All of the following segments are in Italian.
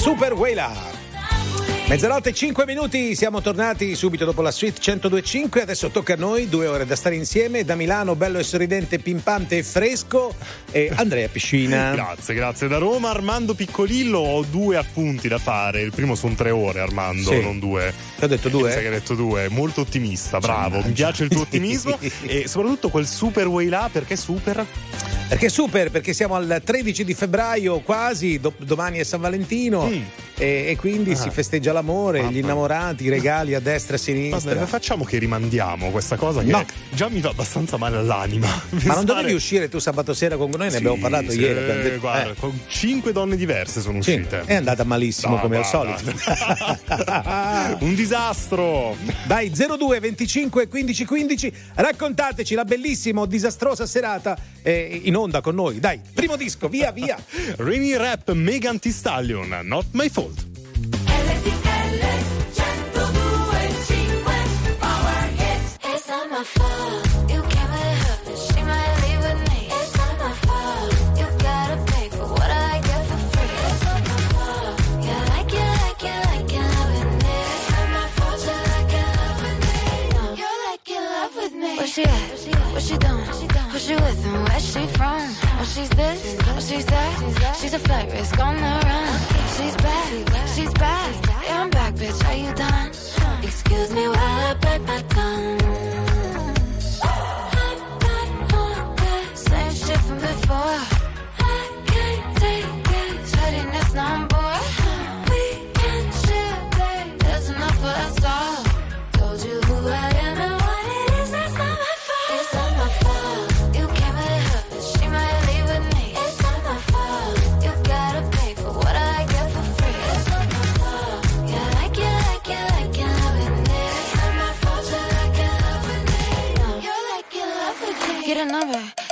Super Wayla. Mezzanotte 5 minuti, siamo tornati subito dopo la suite 1025, adesso tocca a noi, due ore da stare insieme, da Milano bello e sorridente, pimpante e fresco e Andrea Piscina. grazie, grazie. Da Roma Armando Piccolillo ho due appunti da fare, il primo sono tre ore Armando, sì. non due. Ti ho detto due? Sai che hai detto due, molto ottimista, bravo, mi piace il tuo ottimismo e soprattutto quel super way là, perché super? Perché super? Perché siamo al 13 di febbraio quasi, do- domani è San Valentino. Mm e, e quindi ah. si festeggia l'amore, Mamma. gli innamorati, i regali a destra e a sinistra. Vabbè, facciamo che rimandiamo questa cosa che no. già mi va abbastanza male all'anima. Ma non dovevi uscire tu sabato sera con noi? Ne sì, abbiamo parlato sì, ieri. Detto, guarda, eh. con cinque donne diverse sono uscite. È andata malissimo no, come al solito. Un disastro. Dai 02 25 15 15 raccontateci la bellissima o disastrosa serata eh, in onda con noi. Dai, primo disco, via via. Rainy Rap Megan T Stallion, Not My Fault. She at? What she doing? Who she with and where she from? Oh, she's this, oh, she's that. She's a flight risk on the run. She's back, she's back. Yeah, I'm back, bitch. Are you done? Excuse me while I bite my tongue. Same shit from before. I can't take it. Shutting this number.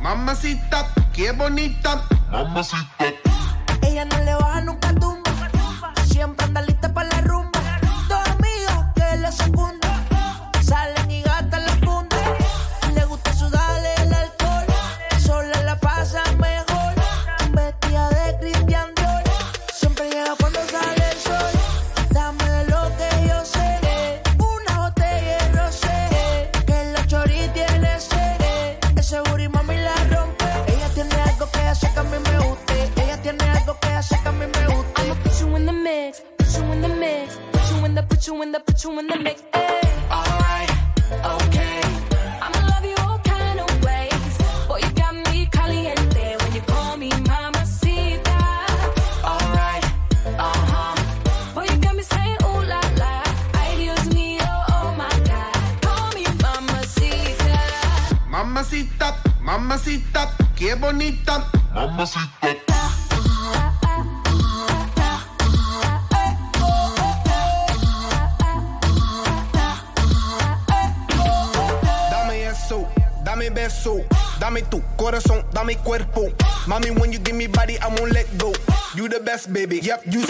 Mamacita, qué bonita. Mamacita. Ella no le you in the, put you in the mix. Baby. Yep, you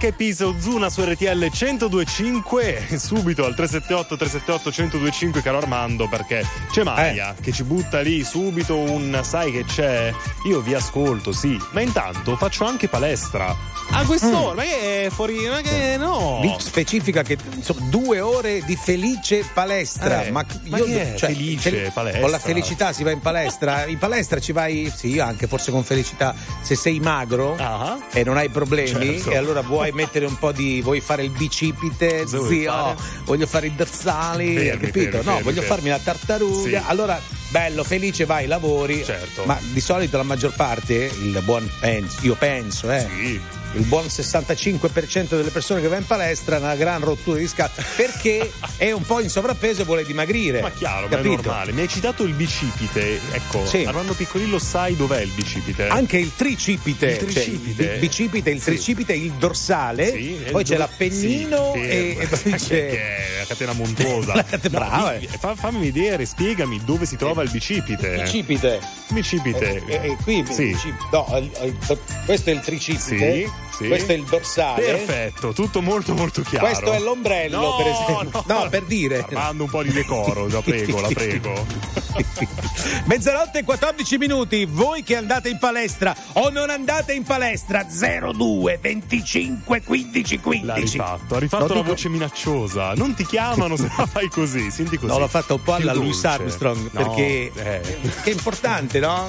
Black Eyed Peas Ozuna su RTL 1025 subito al 378 378 1025 caro Armando perché c'è Maia che ci butta lì subito un sai che c'è io vi ascolto sì ma intanto faccio anche palestra a quest'ora ma che è fuori ma che no Lì specifica che insomma, due ore di felice palestra. Eh, ma ma io che è felice palestra? Con la felicità si va in palestra. In palestra ci vai, sì, anche forse con felicità. Se sei magro Ah. e non hai problemi, Certo. e allora vuoi mettere un po' di. vuoi fare il bicipite, vuoi zio, fare? voglio fare i dorsali, Fermi, capito? fermi, no, fermi, voglio farmi la tartaruga. Sì. Allora, bello, felice, vai, lavori. Certo. Ma di solito la maggior parte, il buon penso, io penso, eh Sì. Il buon 65% delle persone che va in palestra ha una gran rottura di scatto perché è un po' in sovrappeso e vuole dimagrire. Ma chiaro, ma è capito? normale. Mi hai citato il bicipite. Ecco, Sì. Armando Piccolillo sai dov'è il bicipite? Anche il tricipite, Il tricipite. Cioè, il bicipite, il Sì. tricipite, il dorsale, Sì, e poi il c'è do- l'appennino sì, e, e poi c'è. che è la catena montuosa. La catena- brava, di- fa- fammi vedere, spiegami dove si trova il bicipite. Bicipite. Bicipite. E, e qui Sì. bicipite. No, il- il- questo è il tricipite, Sì, sì. questo è il dorsale. Perfetto, tutto molto molto chiaro. Questo è l'ombrello, No, per esempio. no. No, per dire. Armando un po' di decoro, la prego, la prego. Mezzanotte e 14 minuti, voi che andate in palestra o non andate in palestra 02 25 15 15. L'ha rifatto, ha rifatto Lo la dico- voce minacciosa. Non ti chiamano se la fai così, senti così. No, l'ho fatta un po' alla Louis. Armstrong No, perché eh. è importante, no?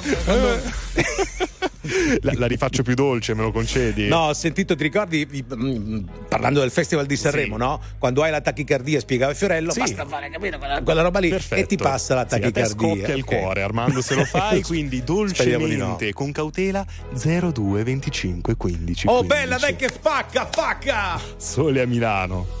La, la rifaccio più dolce, me lo concedi? No, ho sentito, ti ricordi, mm, parlando del Festival di Sanremo, Sì. no? Quando hai la tachicardia, spiegava Fiorello, Sì. basta fare, capito? Quella, quella roba lì Perfetto. e ti passa la Sì, tachicardia. scoppia il cuore, Armando, se lo fai, quindi dolcemente, no. con cautela 02 25 15 Oh, 15. bella, dai che facca, facca! Sole a Milano.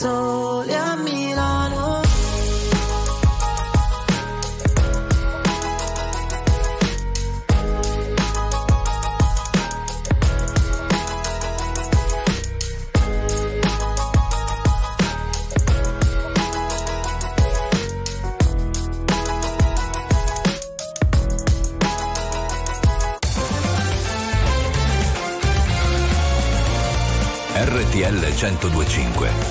soli a Milano. RTL 1025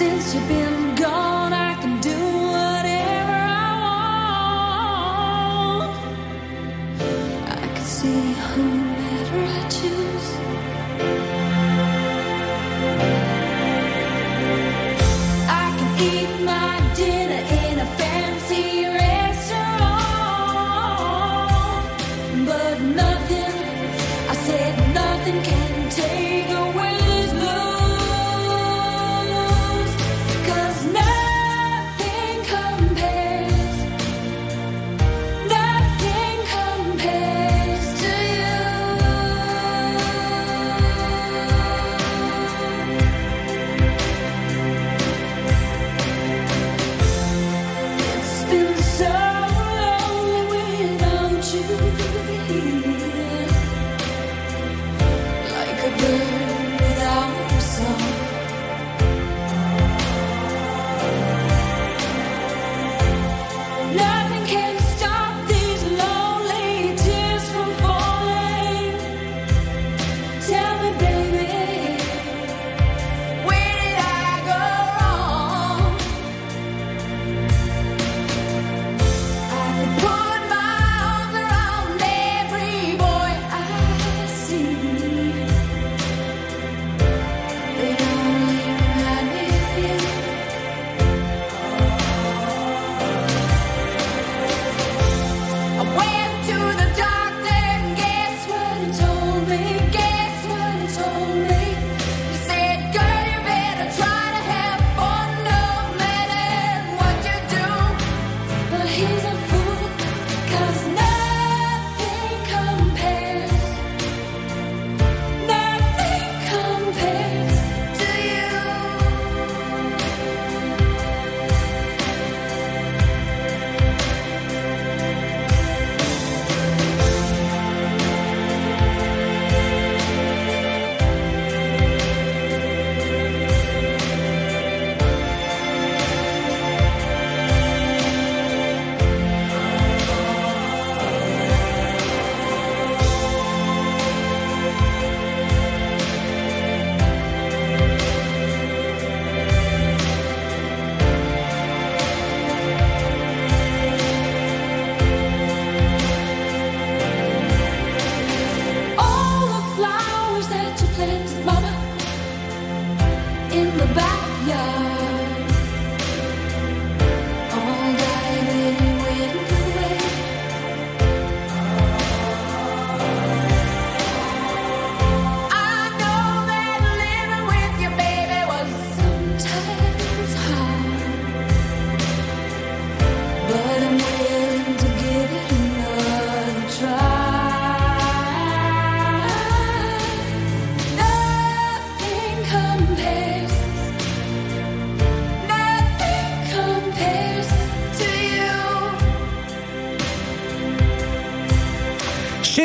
Since you've been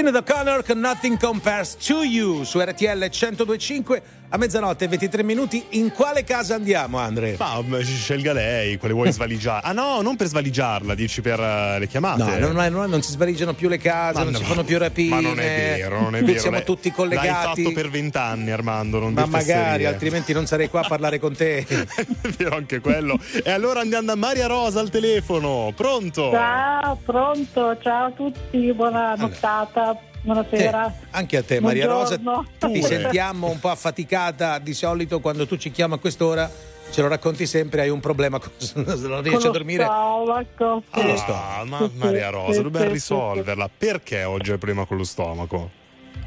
Shane O'Connor con Nothing Compares to You su RTL 1025 a mezzanotte e 23 minuti. In quale casa andiamo, Andre? Ma scelga lei, quale vuoi svaligiare? Ah no, non per svaligiarla, dici per eh, le chiamate. No, non, non non si svaligiano più le case, Ma non no, si fanno più rapine. Ma non è vero, non è vero. Siamo Lei- tutti collegati. L'hai fatto per vent'anni, Armando, non Ma magari, fesserie. altrimenti non sarei qua a parlare con te. È vero anche quello. E allora andiamo da Maria Rosa al telefono. Pronto? Ciao, pronto, ciao a tutti, buona nottata, buonasera. Eh, anche a te, Maria Rosa. Buongiorno. Ti Pure. sentiamo un po' affaticata. Di solito, quando tu ci chiami a quest'ora, ce lo racconti sempre. Hai un problema, con- non riesci Con a dormire. stomaco, sì. Con lo Ah, stomaco. ma Maria Rosa, sì, dobbiamo sì, risolverla. Perché oggi hai il problema con lo stomaco?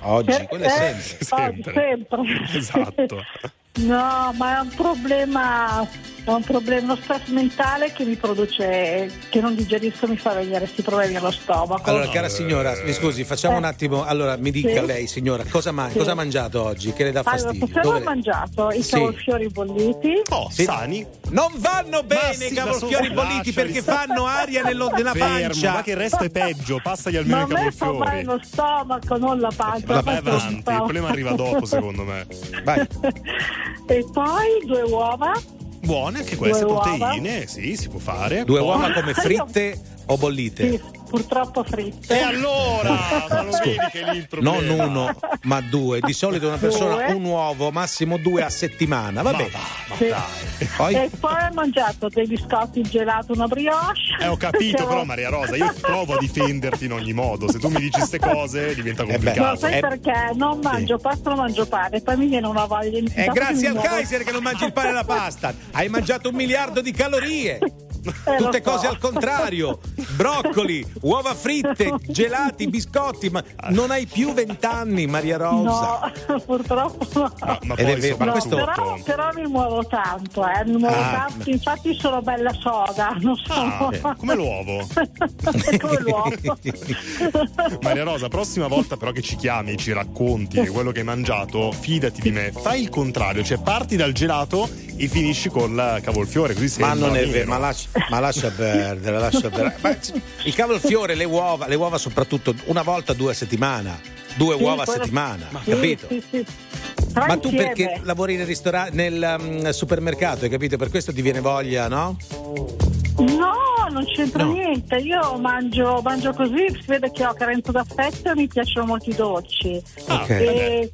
Oggi, quello è Eh, sempre. Sempre. sempre. Esatto. No, ma è un problema, è un problema, uno stress mentale che mi produce, che non digerisco, mi fa venire questi problemi allo stomaco. Allora, cara signora, mi scusi, facciamo un attimo. Allora, mi dica Sì. lei, signora, cosa, ma- Sì. cosa ha mangiato oggi? Che le dà Allora, fastidio? cosa Dove ho mangiato? I Sì. cavolfiori bolliti. Oh, Sì. sani? Non vanno bene sì, i ma cavolfiori bolliti perché fanno aria nello- nella Fermo, pancia. ma che il resto è peggio. Passagli Ma almeno a i me fa male cavolfiori. lo stomaco, non la pancia. Vabbè, avanti, il problema arriva dopo, secondo me. Vai. E poi due uova. Buone anche queste Due uova. proteine, sì, si può fare. Due uova come fritte o bollite? Sì, purtroppo fritte. E allora, ma lo vedi che è lì il problema? Non uno, ma due. Di solito una persona Due. un uovo, massimo due a settimana. Ma Vabbè. va, ma Sì. dai. Poi E poi ho mangiato dei biscotti, gelato, una brioche. Eh, ho capito, però, Maria Rosa, io provo a difenderti in ogni modo. Se tu mi dici queste cose, diventa beh. No, complicato. sai Eh, perché? Non mangio pasta, non mangio pane, poi mi viene una voglia di è grazie al Kaiser che non mangi il pane e la pasta. Hai mangiato un miliardo di calorie. Eh, Tutte cose al contrario. Broccoli, uova fritte, gelati, biscotti. Ma non hai più vent'anni, Maria Rosa. No, purtroppo no. Ma, ma poi vero, No, questo- però, però mi muovo tanto, eh, mi muovo Ah. tanto, infatti sono bella soda, non sono Ah, come l'uovo. come l'uovo. Maria Rosa, prossima volta però che ci chiami e ci racconti quello che hai mangiato, fidati di me, fai il contrario, cioè parti dal gelato e finisci col cavolfiore, così Ma non è vero, ma lascia, ma lascia perdere, lascia perdere. Il cavolfiore, le uova, le uova soprattutto una volta due a settimana, due Sì, uova a quello- settimana, sì, capito? sì, Ma tu perché lavori nel ristorante, nel um, supermercato, hai capito? Per questo ti viene voglia, no? No, non c'entra No. niente. Io mangio, mangio così, si vede che ho carenza d'affetto e mi piacciono molto i dolci. Ah, Ok. E-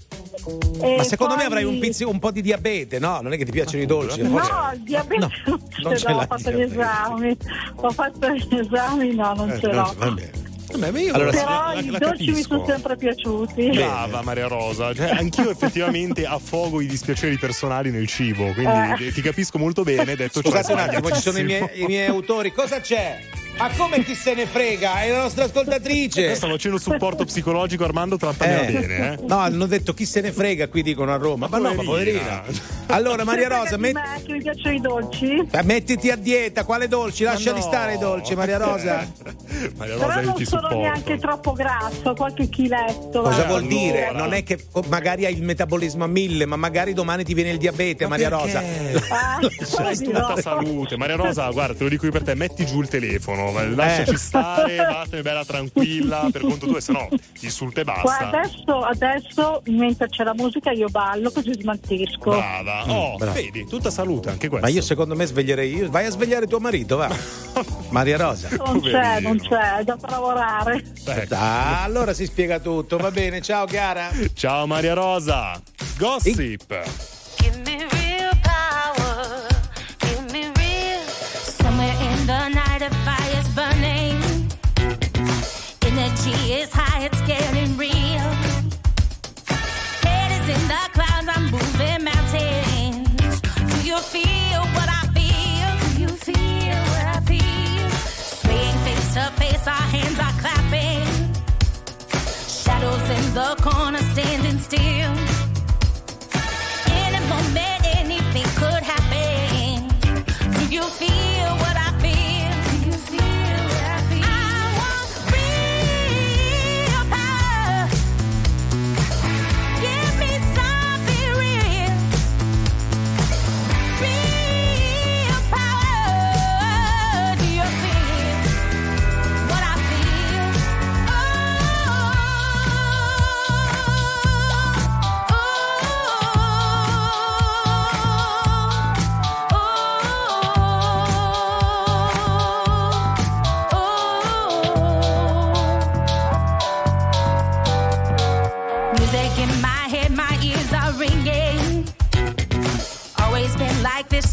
e Ma secondo me poi- avrai un, pizzi- un po' di diabete, no? Non è che ti piacciono i dolci. No, forse- il diabete No, non non ce l'ho, ho fatto gli esami. Ho fatto gli esami, no, non Eh, ce l'ho. va bene. Vabbè, ma io Allora, la- Però la- i la dolci mi sono sempre piaciuti. Brava Maria Rosa, cioè, anch'io effettivamente affogo i dispiaceri personali nel cibo, quindi Eh. ti capisco molto bene. Detto ciò, Scusate un attimo, ci sono i miei, i miei autori. Cosa c'è? Ma come chi se ne frega? È la nostra ascoltatrice. Adesso sto facendo supporto psicologico, Armando, trattamela Eh. bene, eh. No, hanno detto chi se ne frega, qui dicono a Roma. Ma, no, ma poverina. Allora, Maria Rosa, met- me che mi piacciono i dolci. eh, mettiti a dieta, quale dolci? Lasciali no. stare i dolci, Maria Rosa. Maria Rosa, Però io non ti sono supporto. neanche troppo grasso, qualche chiletto. Cosa va. vuol allora. dire? Non è che magari hai il metabolismo a mille, ma magari domani ti viene il diabete, Maria Rosa. Ah, tutta no. salute. Maria Rosa, guarda, te lo dico io per te, metti giù il telefono, lasciaci Eh. stare, vattene bella tranquilla, per conto tuo, se no ti insulta e Guarda, basta. adesso, adesso, mentre c'è la musica, io ballo così smaltisco. Brava. Oh, Mm, brava. vedi, tutta salute anche questo. Ma io secondo me sveglierei io. Vai a svegliare tuo marito, va. Maria Rosa. Non c'è, non c'è, è da lavorare. Eh, Ah, allora si spiega tutto, va bene. Ciao Chiara. Ciao Maria Rosa. Gossip. Give Moving mountains. feel what I feel? Do you feel what I feel? Face to face, our hands are clapping. Shadows in the corner standing still.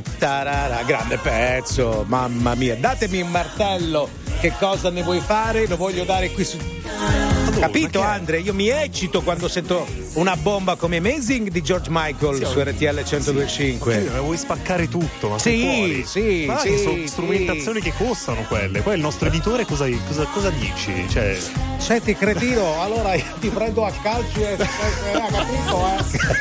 Tarara, tarara, grande pezzo, mamma mia. Datemi un martello, che cosa ne vuoi fare? Lo voglio dare qui su. Capito Andre? Io mi eccito quando sento una bomba come Amazing di George Michael su RTL 1025. Sì, vuoi spaccare tutto? Ma Sì, fuori. sì, Ma sì, sono sì. strumentazioni che costano quelle. Poi il nostro editore cosa, cosa, cosa dici? Cioè, Senti cretino, allora ti prendo a calci e eh, capito,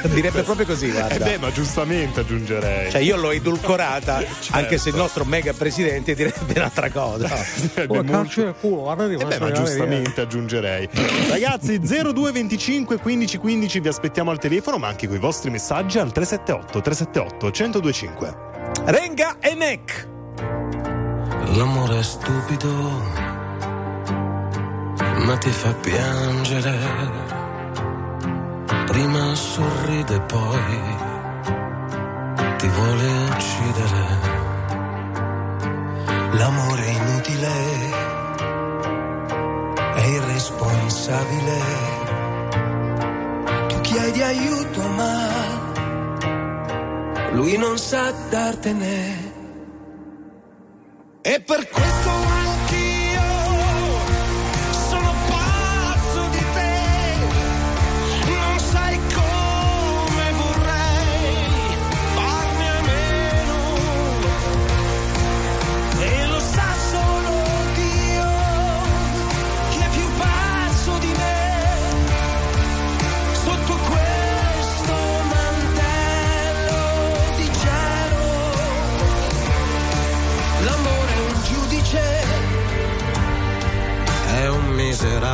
eh? Direbbe proprio così, eh guarda. beh, ma giustamente aggiungerei. Cioè io l'ho edulcorata, Certo. anche se il nostro mega presidente direbbe un'altra cosa. Eh, Oh, beh, calcio nel culo, guarda di Eh beh, ma giustamente aggiungerei. Ragazzi, 0225 15 15 vi aspettiamo al telefono, ma anche con i vostri messaggi al 378 378 1025. Renga e Neck. L'amore è stupido, ma ti fa piangere. Prima sorride, poi ti vuole uccidere. L'amore è inutile, è irresponsabile. Tu chiedi aiuto, ma lui non sa dartene. E per questo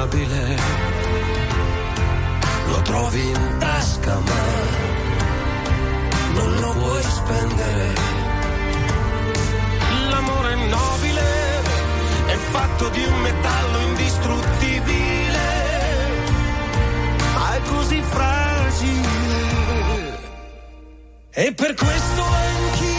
miserabile. Lo trovi in tasca ma non lo puoi spendere. L'amore nobile, è fatto di un metallo indistruttibile, ma è così fragile. E per questo anch'io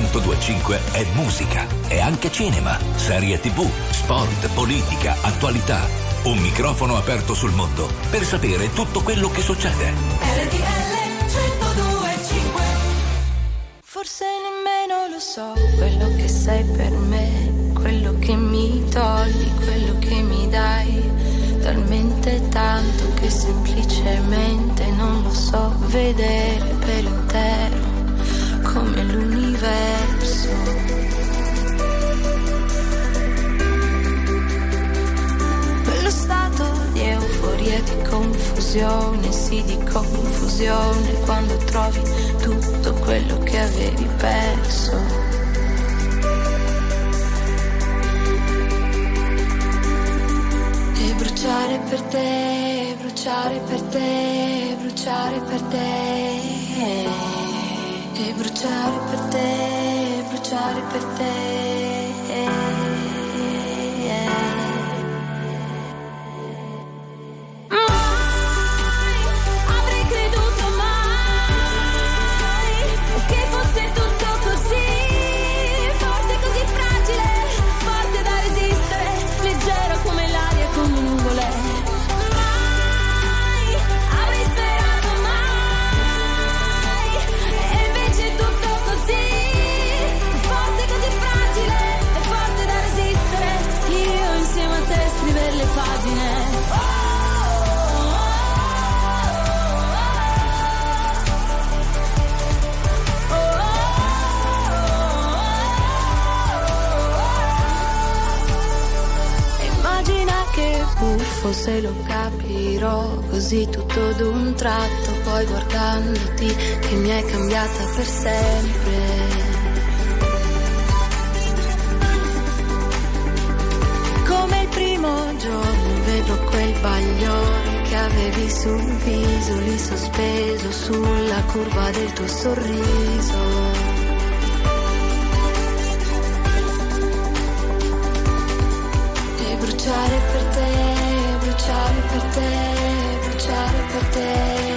1025 è musica, è anche cinema, serie tv, sport, politica, attualità. Un microfono aperto sul mondo per sapere tutto quello che succede. RTL 1025 Forse nemmeno lo so quello che sei per me, quello che mi togli, quello che mi dai. Talmente tanto che semplicemente non lo so vedere per intero come l'universo. Quello stato di euforia di confusione, sì di confusione, quando trovi tutto quello che avevi perso. Bruciare per te, bruciare per te, bruciare per te. Bruciare per te, bruciare per te. Se lo capirò così tutto d'un tratto, poi guardandoti che mi hai cambiata per sempre. Come il primo giorno vedo quel bagliore che avevi sul viso, lì sospeso sulla curva del tuo sorriso. Bruciare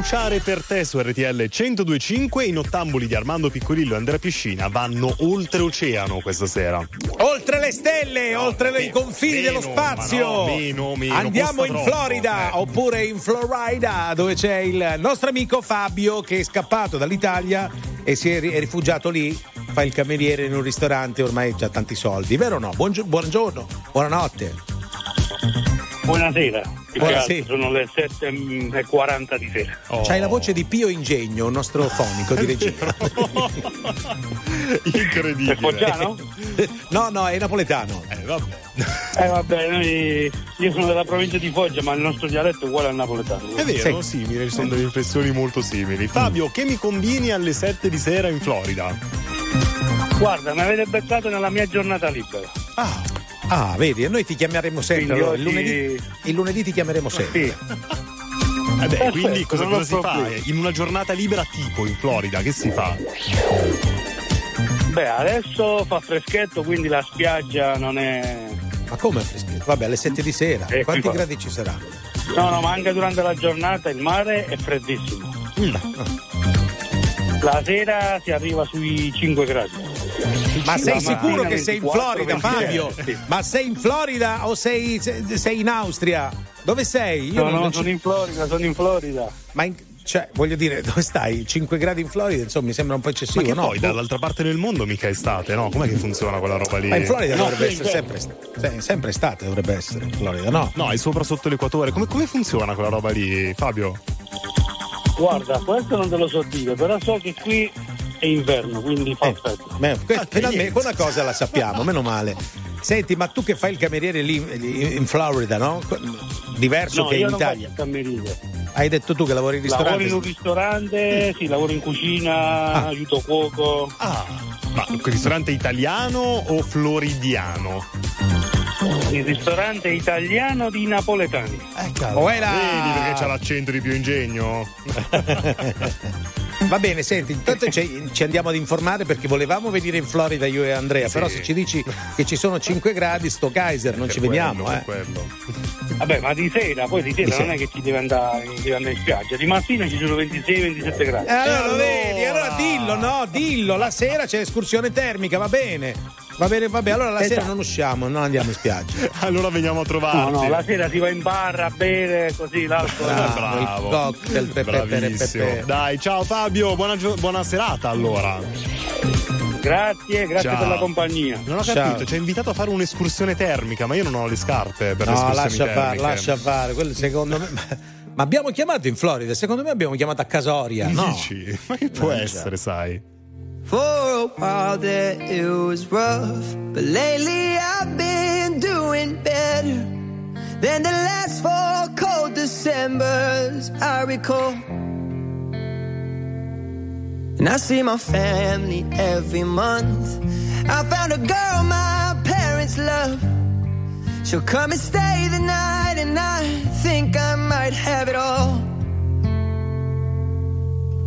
bruciare per te su RTL 1025. I nottambuli di Armando Piccolillo e Andrea Piscina vanno oltreoceano questa sera. Oltre le stelle, oltre i confini meno, dello spazio. no, meno, meno, Andiamo in troppo, Florida eh. oppure in Florida, dove c'è il nostro amico Fabio che è scappato dall'Italia e si è, ri- è rifugiato lì. Fa il cameriere in un ristorante, ormai ha tanti soldi, vero o no? Buongio- buongiorno, buonanotte. Buonasera. Buonasera. Sono le 7.40 di sera. C'hai la voce di Pio Ingegno, il nostro fonico di regia. Incredibile. È foggiano? no, no, è napoletano. Eh, vabbè. Eh vabbè, noi, io sono della provincia di Foggia, ma il nostro dialetto è uguale al napoletano. È vero, simili, ci sono delle inflessioni molto simili. Fabio, che mi combini alle 7 di sera in Florida? Guarda, mi avete beccato nella mia giornata libera. Ah, vedi, e noi ti chiameremo sempre. Quindi allora, il, lunedì, il lunedì ti chiameremo sempre. Eh beh, Perfetto, quindi cosa, cosa si fa? In una giornata libera tipo in Florida, che si fa? Beh, adesso fa freschetto, quindi la spiaggia non è. Ma come freschetto? Vabbè, alle 7 di sera. Eh, Quanti gradi ci saranno? No, no, ma anche durante la giornata il mare è freddissimo. Mm. La sera si arriva sui 5 gradi. Ma sei sicuro che sei in 24, Florida, 27, Fabio? Ma sei in Florida o sei, sei in Austria? Dove sei? No, non- no, sono in Florida, sono in Florida. Ma in- cioè, voglio dire, dove stai? 5 gradi in Florida? Insomma, mi sembra un po' Ma eccessivo, che no? poi dall'altra parte del mondo mica è estate, no? Com'è che funziona quella roba lì? Ma in Florida No, dovrebbe essere sempre, se- sempre estate, dovrebbe essere in Florida, no? No, è sopra sotto l'equatore. Come, come funziona quella roba lì, Fabio? Guarda, questo non te lo so dire, però so che qui è inverno, quindi fa freddo. Beh, que- Ah, finalmente una cosa la sappiamo, meno male. Senti, ma tu che fai il cameriere lì in Florida, no? Diverso No, che io in non Italia. faccio il cameriere. Hai detto tu che lavori in Lavoro ristorante? in un ristorante, sì, lavoro in cucina, aiuto cuoco. Ah, ma un ristorante italiano o floridiano? Il ristorante italiano di napoletani. È là! Vedi perché c'ha l'accento di più ingegno? Va bene, senti, intanto ci, andiamo ad informare perché volevamo venire in Florida io e Andrea, Sì. però se ci dici che ci sono 5 gradi, sto Kaiser, non Per ci quello, vediamo, per eh. quello. Vabbè, ma di sera, poi di sera Di non sera. è che ci deve andare, deve andare in spiaggia. Di mattina ci sono 26-27 gradi. Eh, allora lo vedi, allora dillo, no, dillo, la sera c'è escursione termica, va bene. Va bene, vabbè, allora la sera Esatto. non usciamo, non andiamo in spiaggia. Allora veniamo a No, trovarti. no, la sera si va in bar a bere così l'alcol. Bravo, il Bravo. cocktail, pepe, Bravissimo. pepe. Dai, ciao Fabio, buona, gio- buona serata allora. Grazie, grazie Ciao. per la compagnia. Non ho Ciao. capito, ci ha invitato a fare un'escursione termica, ma io non ho le scarpe per le No, lascia fare, termiche. lascia fare, quello secondo me... Ma abbiamo chiamato in Florida, secondo me abbiamo chiamato a Casoria, no? Dici? Ma che può Mangia. essere, sai? For a while there it was rough, but lately I've been doing better than the last four cold Decembers I recall. And I see my family every month. I found a girl my parents love. She'll come and stay the night, and I think I might have it all.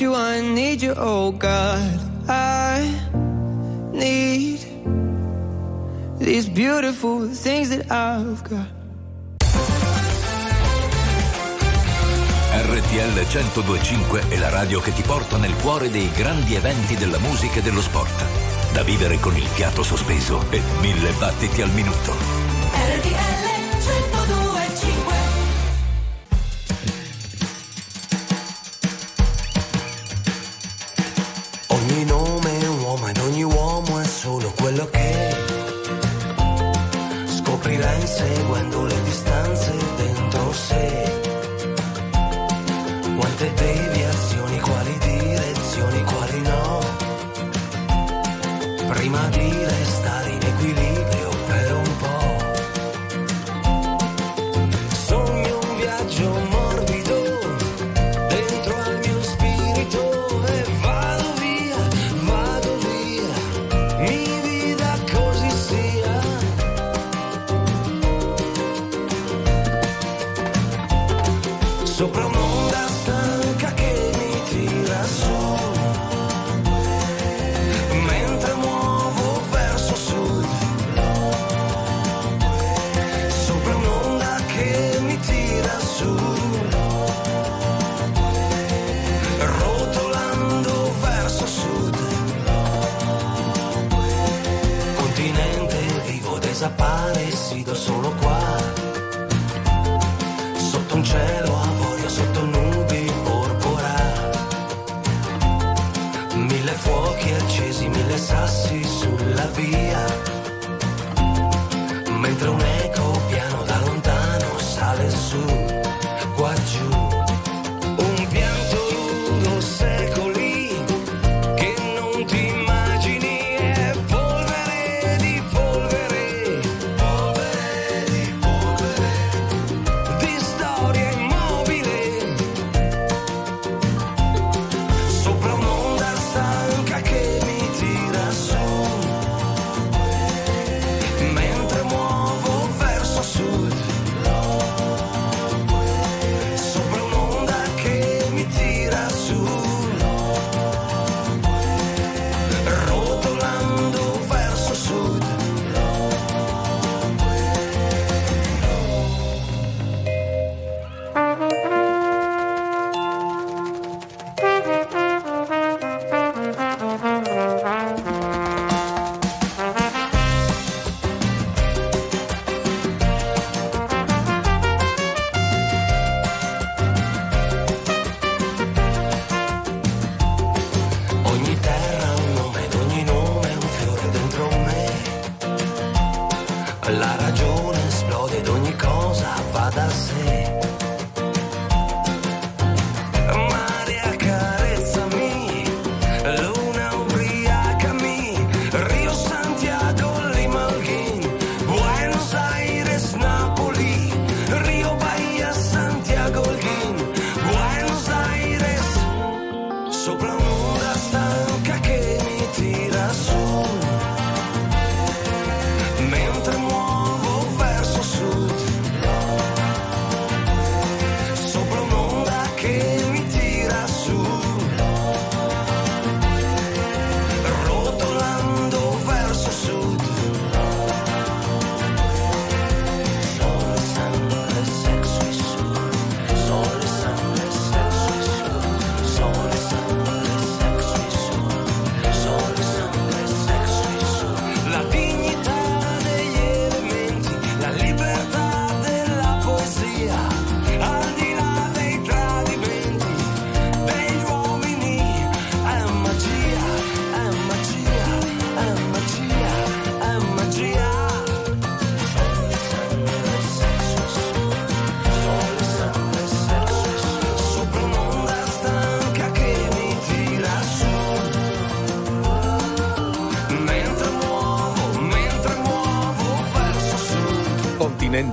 You, I need you, oh God. I need these beautiful things that I've got. RTL 1025 è la radio che ti porta nel cuore dei grandi eventi della musica e dello sport. Da vivere con il fiato sospeso e mille battiti al minuto. seguendo solo qua. Sotto un cielo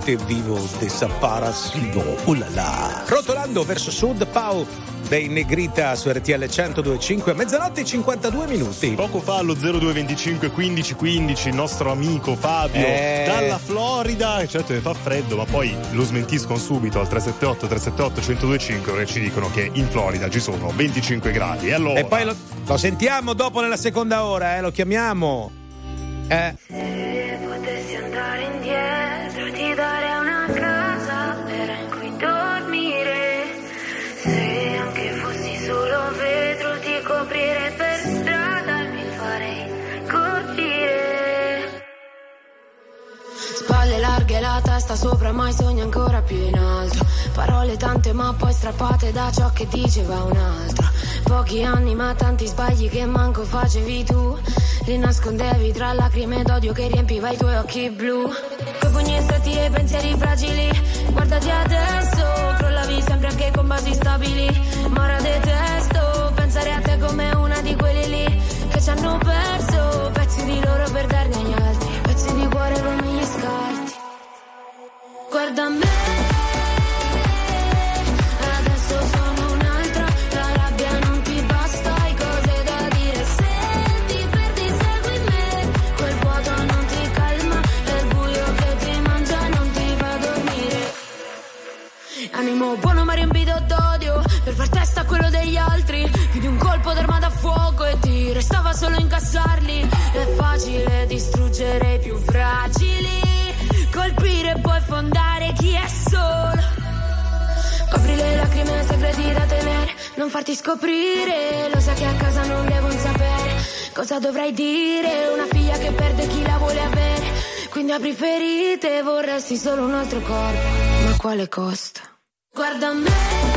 Continente vivo desaparecido. Uh là là. Rotolando verso sud, Pau dei Negrita su RTL 1025 a mezzanotte e 52 minuti. Poco fa allo 0225 15 15 il nostro amico Fabio Eh. dalla Florida, certo che fa freddo, ma poi lo smentiscono subito al 378 378 1025 perché ci dicono che in Florida ci sono 25 gradi. E allora E poi lo, lo sentiamo dopo nella seconda ora, eh, lo chiamiamo. Eh. Testa sopra, mai sogni ancora più in alto. Parole tante ma poi strappate da ciò che diceva un altro. Pochi anni ma tanti sbagli che manco facevi tu. Li nascondevi tra lacrime d'odio che riempiva i tuoi occhi blu. Coi pugni stretti e pensieri fragili. Guardati adesso, crollavi sempre anche con basi stabili. non farti scoprire, lo sa che a casa non devo sapere cosa dovrei dire, una figlia che perde chi la vuole avere, quindi apri ferite, vorresti solo un altro corpo, ma quale costa? Guarda me.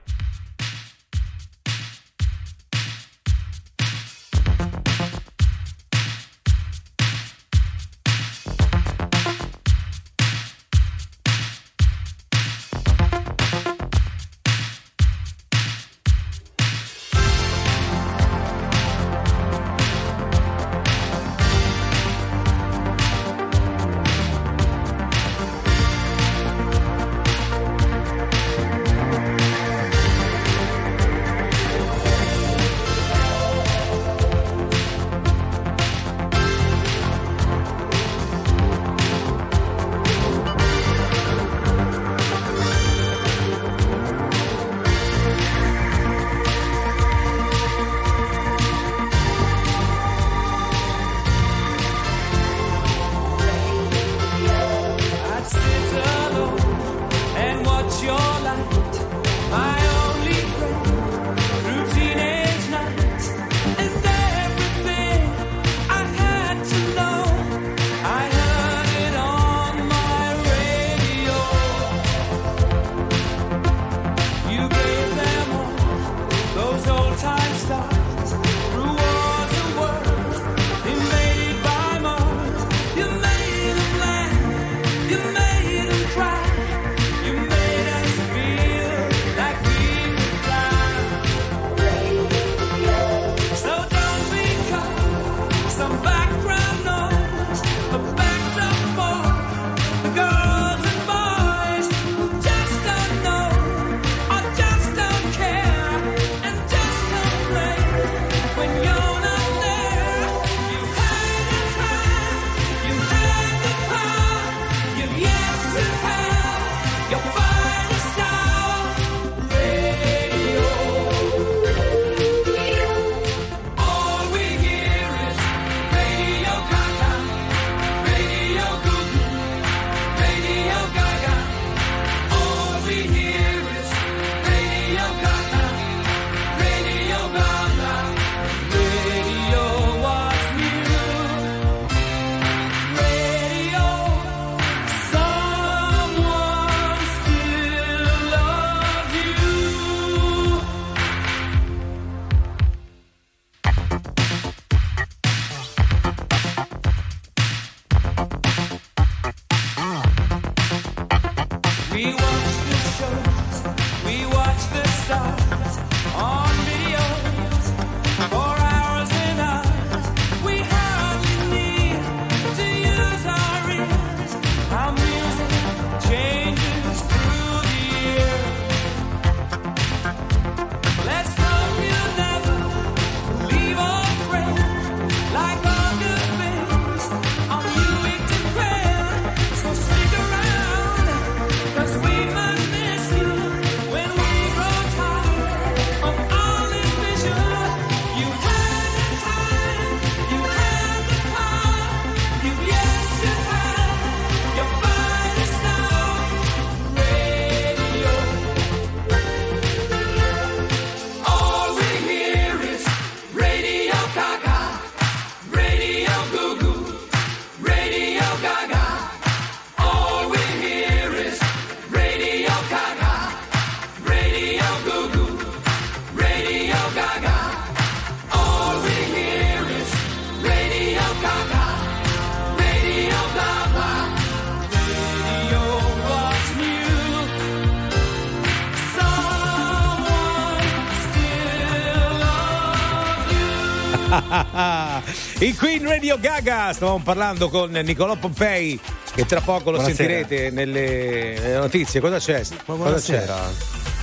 Queen Radio Gaga, stavamo parlando con Nicolò Pompei che tra poco lo Buonasera. sentirete nelle, nelle notizie. Cosa c'è? Cosa c'è?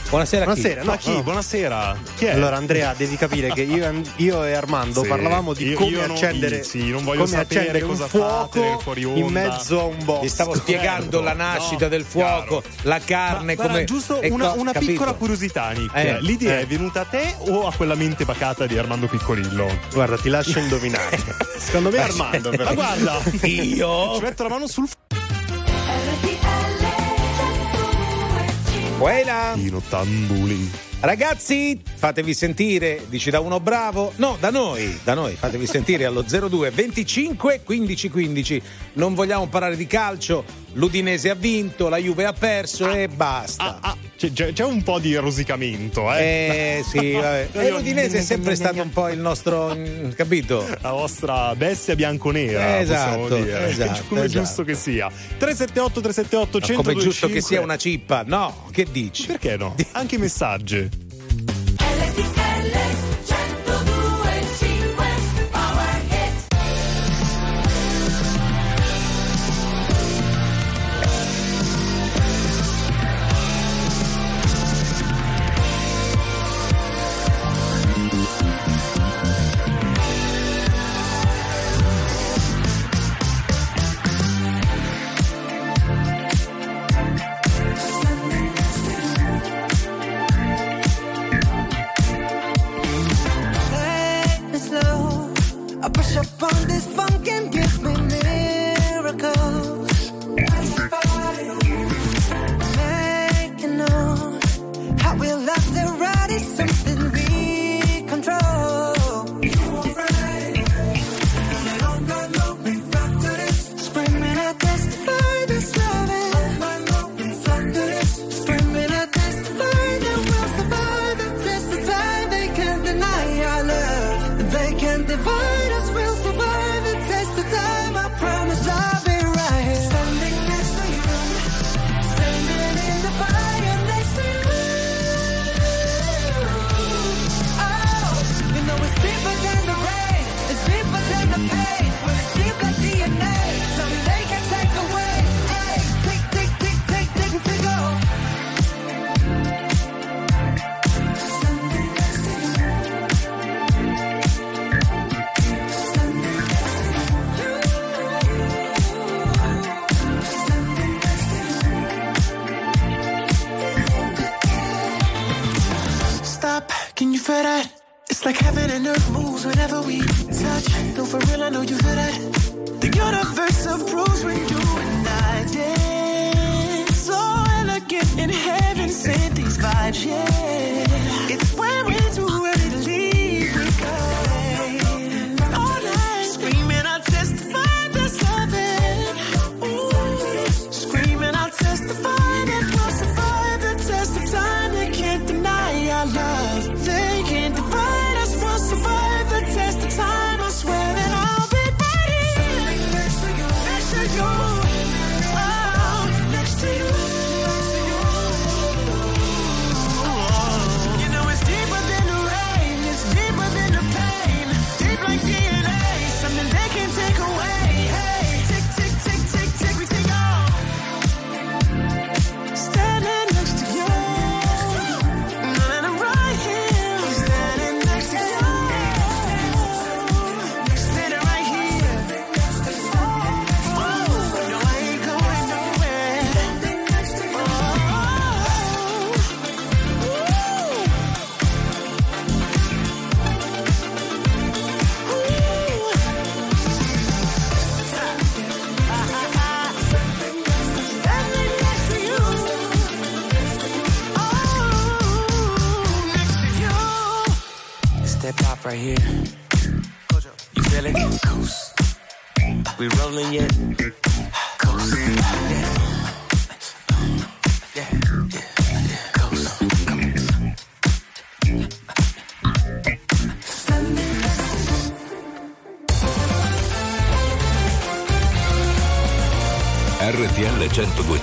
Buonasera. Buonasera, chi? No, Ma chi? no. Buonasera. Chi è? Allora, Andrea, devi capire che io, io e Armando Sì. parlavamo di Io- come io non- accendere, sì, non voglio come sapere accendere cosa un fate fuoco onda. in mezzo a un bosco. Ti stavo spiegando la nascita no, del fuoco, la carne, Guarda, come. giusto ecco, una, una piccola curiosità, Nick. Eh, L'idea eh. è venuta a te o a quella mente pacata di Armando Piccolillo? Guarda, ti lascio indovinare. Secondo me è Armando, però. Ma guarda, Io? ci metto la mano sul Buena. Pino Tambuli. Ragazzi, fatevi sentire, dici da uno bravo? No, da noi, da noi, fatevi sentire allo 02 25 15 15. Non vogliamo parlare di calcio, l'Udinese ha vinto, la Juve ha perso e basta. Ah, c'è, c'è- c'è un po' di rosicamento, eh. Eh sì, vabbè. E l'Udinese è sempre stato un po' il nostro, capito? La vostra bestia bianconera, Esatto, dire. esatto, come è esatto. giusto che sia. 378 378 Ma 125 come giusto che sia una cippa? No, che dici? Perché no? Anche i messaggi.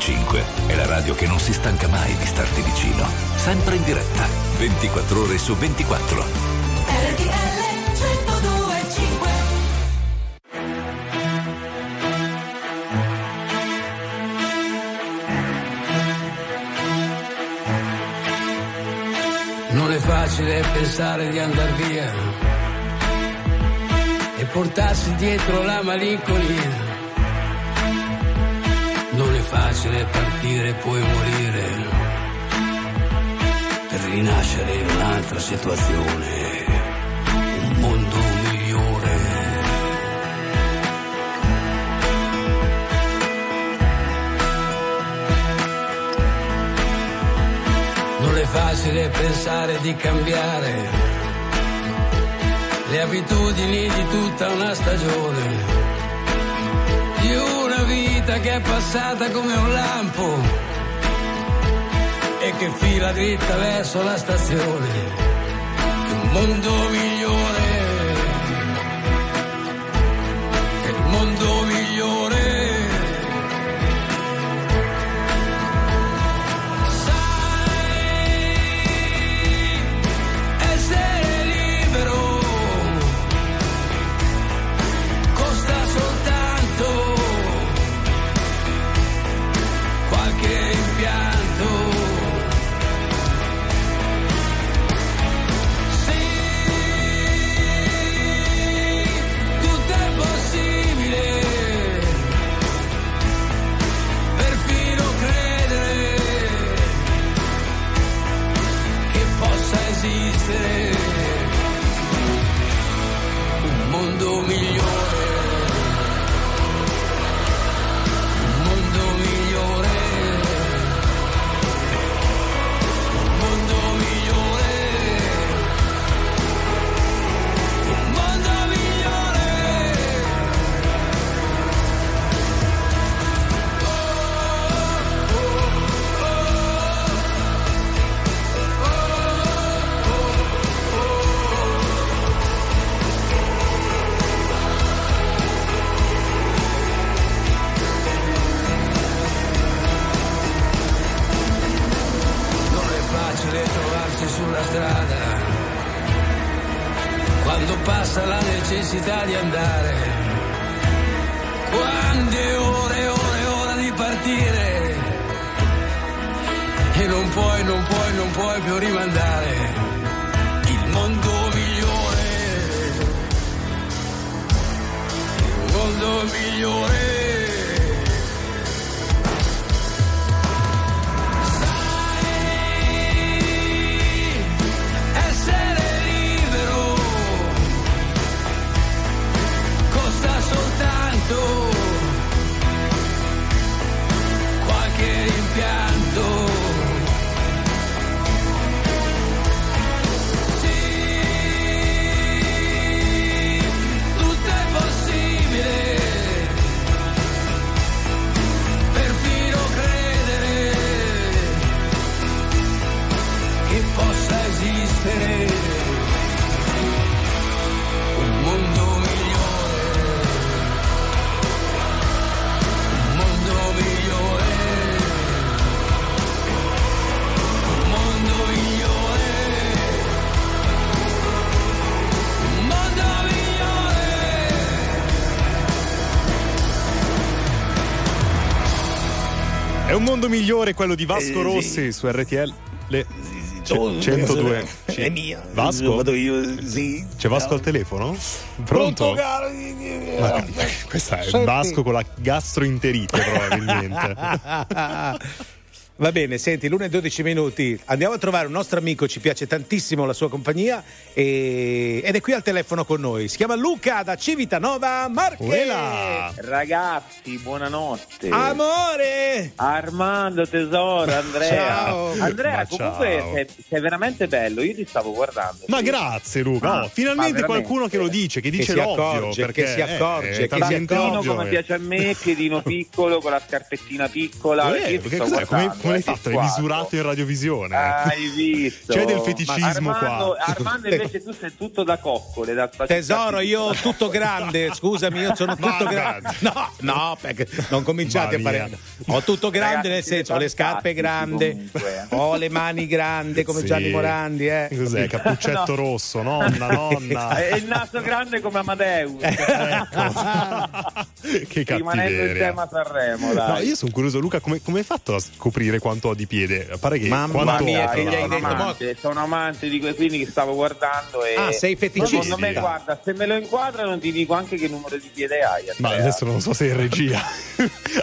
105 è la radio che non si stanca mai di starti vicino. Sempre in diretta, 24 ore su 24. RTL 1025 Non è facile pensare di andar via e portarsi dietro la malinconia Facile partire e poi morire per rinascere in un'altra situazione, un mondo migliore. Non è facile pensare di cambiare le abitudini di tutta una stagione, che è passata come un lampo e che fila dritta verso la stazione, un mondo migliore, È un mondo migliore quello di Vasco Eh, Rossi sì. su RTL. Le Oh, 102. è Sì. mia. Vasco? Vado io, sì. C'è Vasco al telefono? Pronto? caro? Ma no, questa è Senti. Vasco con la gastroenterite probabilmente. Va bene, senti, l'una e 12 minuti. Andiamo a trovare un nostro amico, ci piace tantissimo la sua compagnia e- ed è qui al telefono con noi. Si chiama Luca da Civitanova Marche. Ragazzi, buonanotte. Amore! Armando, tesoro, Andrea. Ciao. Andrea, Ma comunque ciao. sei, sei veramente bello, io ti stavo guardando. Ma grazie Luca, Ah, Oh, finalmente qualcuno che lo dice, che Che dice si l'ovvio. accorge, perché che si accorge, è che Piattino ovvio, come eh. piace a me, piedino piccolo con la scarpettina piccola. Eh, che sto cos'è? Come, come l'hai eh, fatto? ti Hai guardo. misurato in radiovisione? Hai visto? C'è del feticismo Ma Armando, qua. Armando invece tu sei tutto da coccole. Da Tesoro, io tutto grande, scusami, io sono tutto grande. No, no, perché non cominciate a fare. Ho tutto grande Ragazzi, nel senso, ho le scarpe grandi, comunque, eh. ho le mani grandi come Sì. Gianni Morandi, eh. Cos'è? Cappuccetto No. rosso, nonna, nonna. E il naso grande come Amadeus. che Rimanendo in cattiveria. tema Sanremo, dai. No, io sono curioso, Luca, come, come hai fatto a scoprire dire quanto ho di piede. Pare che Mamma quanto mia, che gli hai detto, amante, sono amante di quei film che stavo guardando e Ah, sei feticista. secondo me guarda se me lo inquadra non ti dico anche che numero di piede hai Ma Andrea. adesso non so se in regia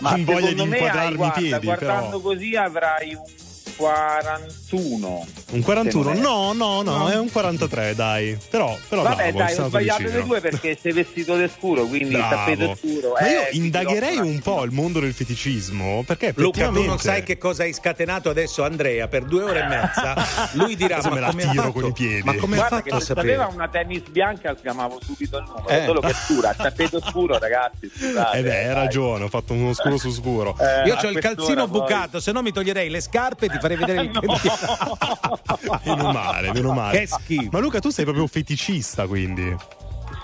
Ma han voglia di me hai, inquadrarmi i piedi. guardando Però. così avrai un 41 Un 41? Se non è- No, no, no, è un 43, dai. Però, però Vabbè bravo, dai ho sbagliato vicino. le due perché sei vestito di scuro quindi il Bravo. tappeto scuro Ma io eh, indagherei un po' il mondo del feticismo perché Luca, tu effettivamente non sai che cosa hai scatenato adesso Andrea per due ore e mezza. Lui dirà: Adesso Ma me la come tiro con i piedi. Ma come ha Guarda fatto che a se sapere? aveva una tennis bianca sgamavo subito il numero Eh. solo che scura il tappeto scuro ragazzi scusate Eh beh, hai ragione, ho fatto uno scuro su scuro. Eh, Io ho il calzino poi- bucato, se no mi toglierei le scarpe e ti farei vedere il Meno male, meno male. Che schifo. Ma Luca, tu sei proprio feticista, quindi.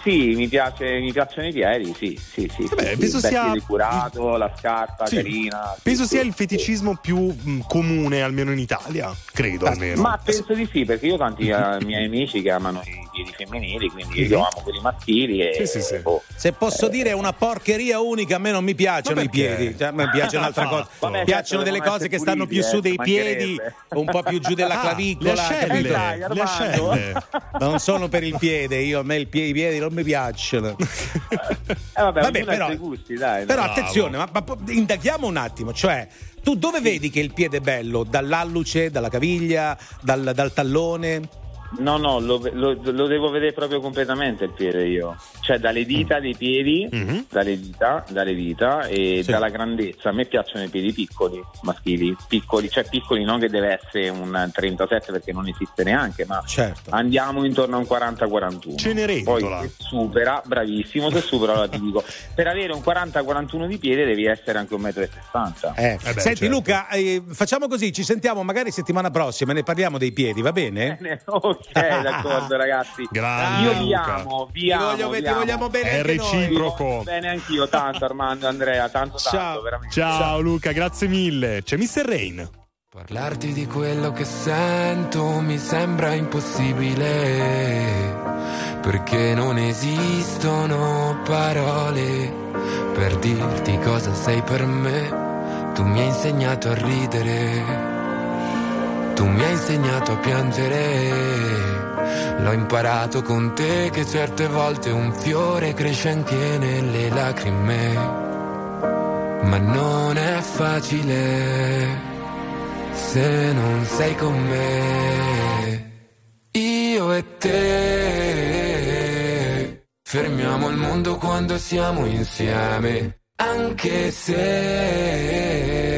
Sì, mi, piace, mi piacciono i piedi, sì, sì, sì. Vabbè, sì, penso sì, il sia- ricurato, la scarpa Sì. carina. Penso sì, sia sì. il feticismo più mh, comune, almeno in Italia. Credo almeno. Ma penso di sì, perché io ho tanti eh, miei amici che amano i piedi femminili, quindi io amo quelli maschili e Sì, sì, sì. boh. Se posso dire è una porcheria unica, a me non mi piacciono i piedi, cioè, a me piace un'altra cosa. Vabbè, Mi piacciono certo, delle cose che stanno più su eh, dei piedi, un po' più giù della Ah, clavicola. le ascelle, capito? Dai, le ascelle. Non sono per il piede, io a me il pie- i piedi non mi piacciono. Eh, vabbè, Vabbè, però- gusti, dai. Però attenzione, ma, ma indaghiamo un attimo, cioè tu dove vedi che il piede è bello? Dall'alluce, dalla caviglia, dal, dal tallone? No, no, lo, lo- lo devo vedere proprio completamente il piede io. Cioè dalle dita dei piedi, Mhm. dalle dita, dalle dita e Sì. dalla grandezza. A me piacciono i piedi piccoli, maschili, piccoli, cioè piccoli non che deve essere un 37 perché non esiste neanche, ma Certo. andiamo intorno a un 40-41. Cenerentola. Poi se supera, bravissimo, se supera allora ti dico, per avere un 40-41 di piede devi essere anche un 1,60 m. Eh, Eh Senti certo. Luca, eh, facciamo così, ci sentiamo magari settimana prossima e ne parliamo dei piedi, va bene? ok, d'accordo ragazzi. Grande Io vi amo, vi Ti, amo, voglio- vi ti amo. vogliamo bene È anche noi. reciproco. Bene anch'io, tanto Armando, Andrea, tanto tanto, Ciao. veramente. Ciao Luca, grazie mille. C'è Mr. Rain. Parlarti di quello che sento mi sembra impossibile, perché non esistono parole per dirti cosa sei per me. Tu mi hai insegnato a ridere, tu mi hai insegnato a piangere. L'ho imparato con te che certe volte un fiore cresce anche nelle lacrime, ma non è facile se non sei con me. Io e te fermiamo il mondo quando siamo insieme, anche se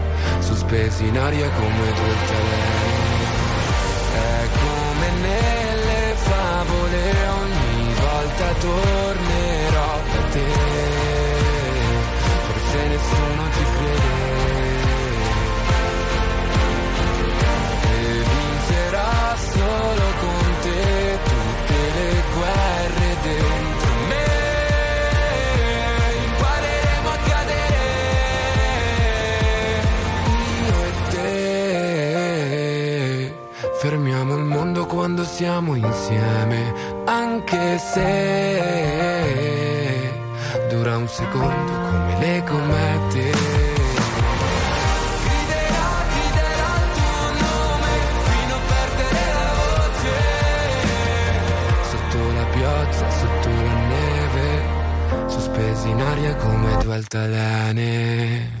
sospesi in aria come due altalene. È come nelle favole, ogni volta tornerò da te. Forse nessuno ci crede. E vincerò solo con te tutte le guerre quando siamo insieme, anche se dura un secondo come le comette. Sotto la neve, sospesi in aria come due altalene.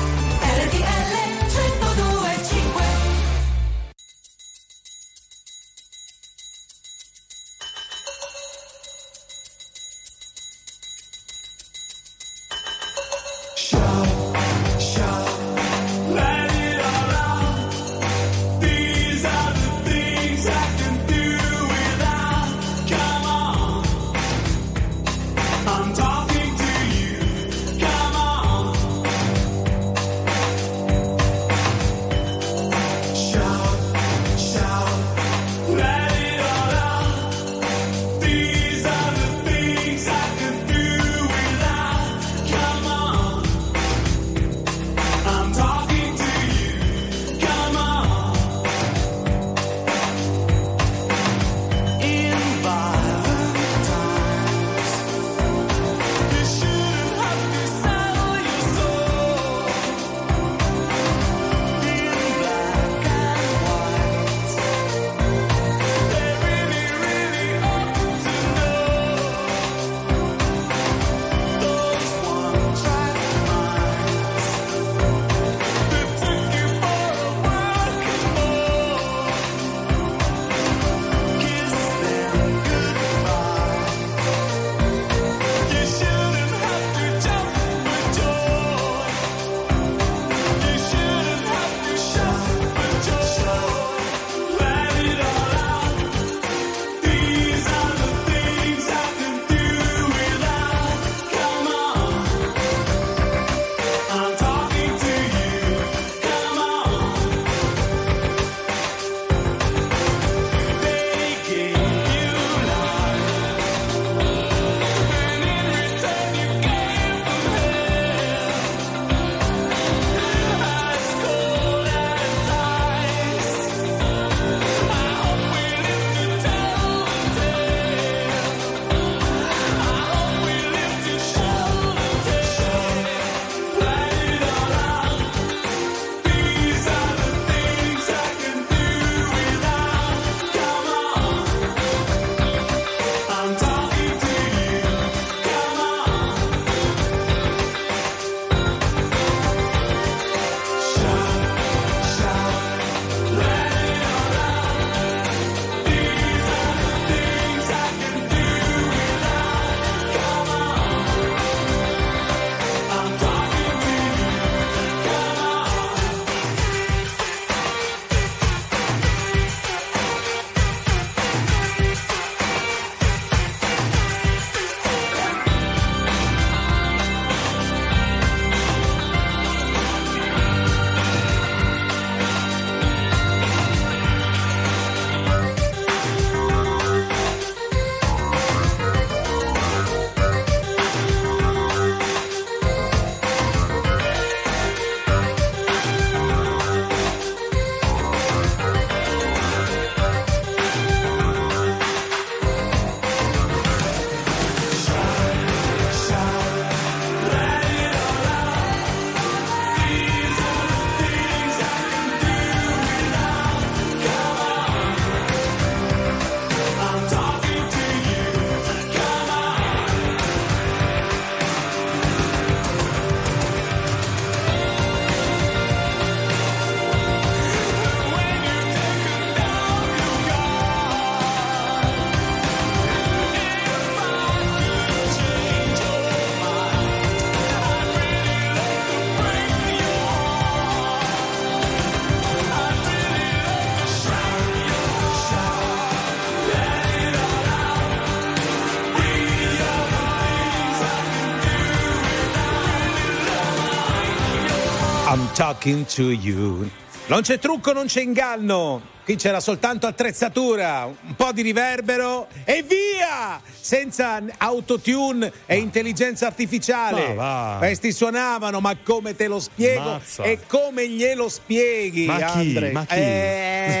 talking to you. Non c'è trucco, non c'è inganno. Qui c'era soltanto attrezzatura, un po' di riverbero e via! Senza autotune e ma. intelligenza artificiale. Ma, Questi suonavano, ma come te lo spiego Mazza. e come glielo spieghi, ma chi? Andre? Ma chi? Eh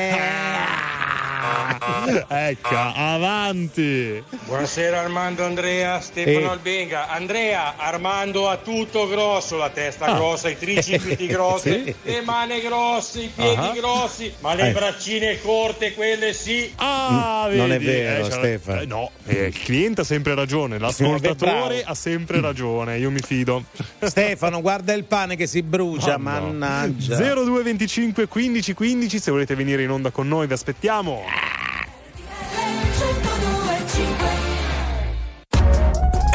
ecco, avanti. Buonasera Armando Andrea, Stefano Eh. Albenga. Andrea, Armando ha tutto grosso, la testa Ah. grossa, i tricipiti grossi, Sì. le mani grosse, i piedi Ah. grossi, ma le Eh. braccine corte, quelle sì. Ah, Non vedi? è vero, c'era- Stefano. eh, no, eh, il cliente ha sempre ragione, l'ascoltatore ha sempre ragione, io mi fido. Stefano, guarda il pane che si brucia, Mamma. mannaggia. 0225 15 15 se volete venire in onda con noi vi aspettiamo.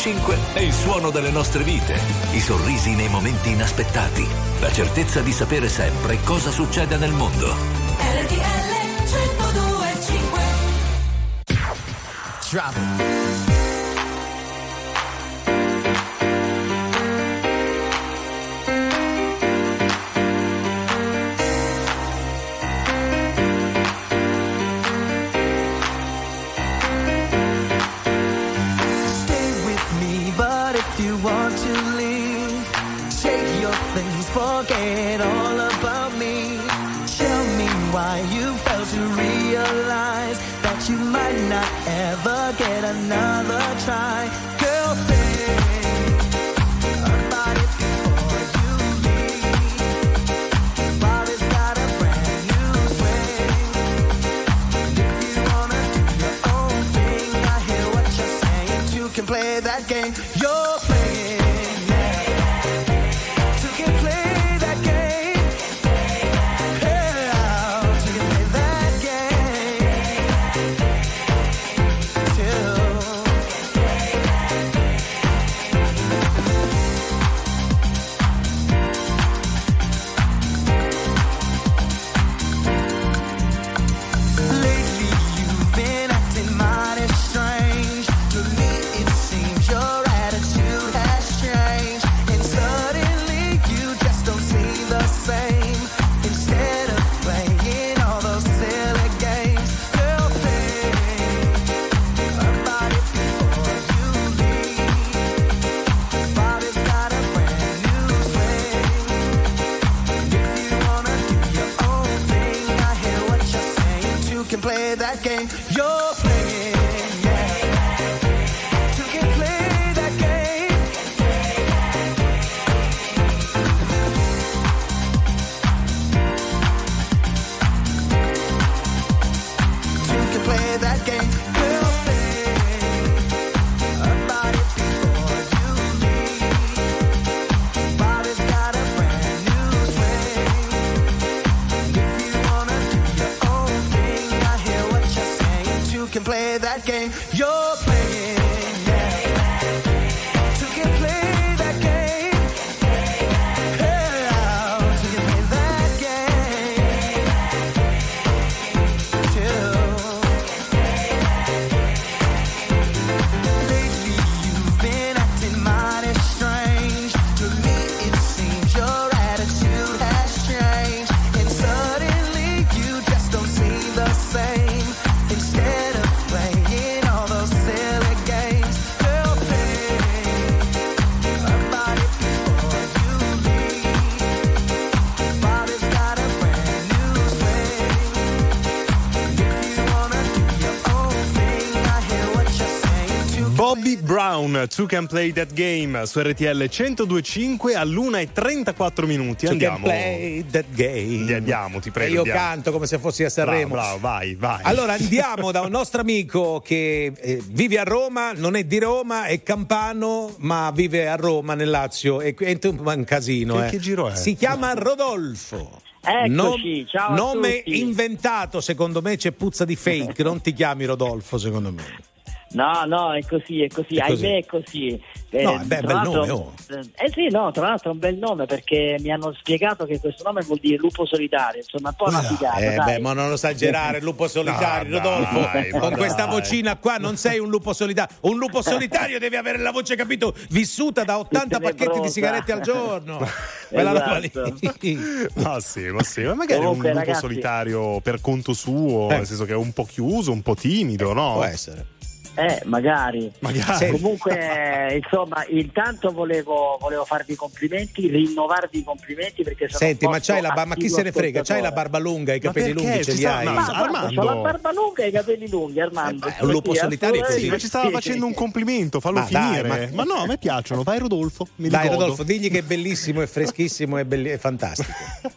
1025 è il suono delle nostre vite, i sorrisi nei momenti inaspettati, la certezza di sapere sempre cosa succede nel mondo. RTL 1025 Drop it. Two Can Play That Game su RTL 1025 all'1 e 34 minuti. Can Andiamo. play that game. Andiamo, ti E prego. io andiamo. canto come se fossi a Sanremo. Bravo, bravo, vai, vai. Allora andiamo da un nostro amico che eh, vive a Roma, non è di Roma, è campano, ma vive a Roma nel Lazio e è un casino. Che- eh. che giro è? Si chiama Rodolfo. Eccoci, ciao a Nome tutti. inventato, secondo me c'è puzza di fake, non ti chiami Rodolfo, secondo me. No, no, è così, è così, È così. ahimè è così. Eh, No, beh, bel nome, oh. Eh sì, no, tra l'altro è un bel nome perché mi hanno spiegato che questo nome vuol dire lupo solitario, insomma, un po' una figata, Eh, dai. beh, ma non esagerare, lupo solitario, No, Rodolfo. dai, con questa dai. vocina qua non sei un lupo solitario. Un lupo solitario deve avere la voce, capito? Vissuta da 80 pacchetti di tenebrosa. sigarette al giorno. Quella roba lì. Ma sì, ma sì, ma magari Comunque, un lupo ragazzi- solitario per conto suo, Eh. nel senso che è un po' chiuso, un po' timido, no? Può essere. Eh, magari. Magari. Comunque, eh, insomma, intanto volevo, volevo farvi i complimenti, rinnovarvi i complimenti perché sono Senti, ma c'hai la ba- ma chi se ne frega? C'hai la barba lunga, i Ma capelli lunghi, ce li hai? ma- guarda, Armando. la barba lunga e i capelli lunghi, Armando. Eh, beh, un lupo Sì, solitario così. Sì, ma ci stava assolutamente. facendo un complimento, fallo Ma dai, finire. ma- ma... no, a me piacciono. Vai Rodolfo, mi Dai, ricordo. Rodolfo, digli che è bellissimo, è freschissimo, è, belli- è fantastico.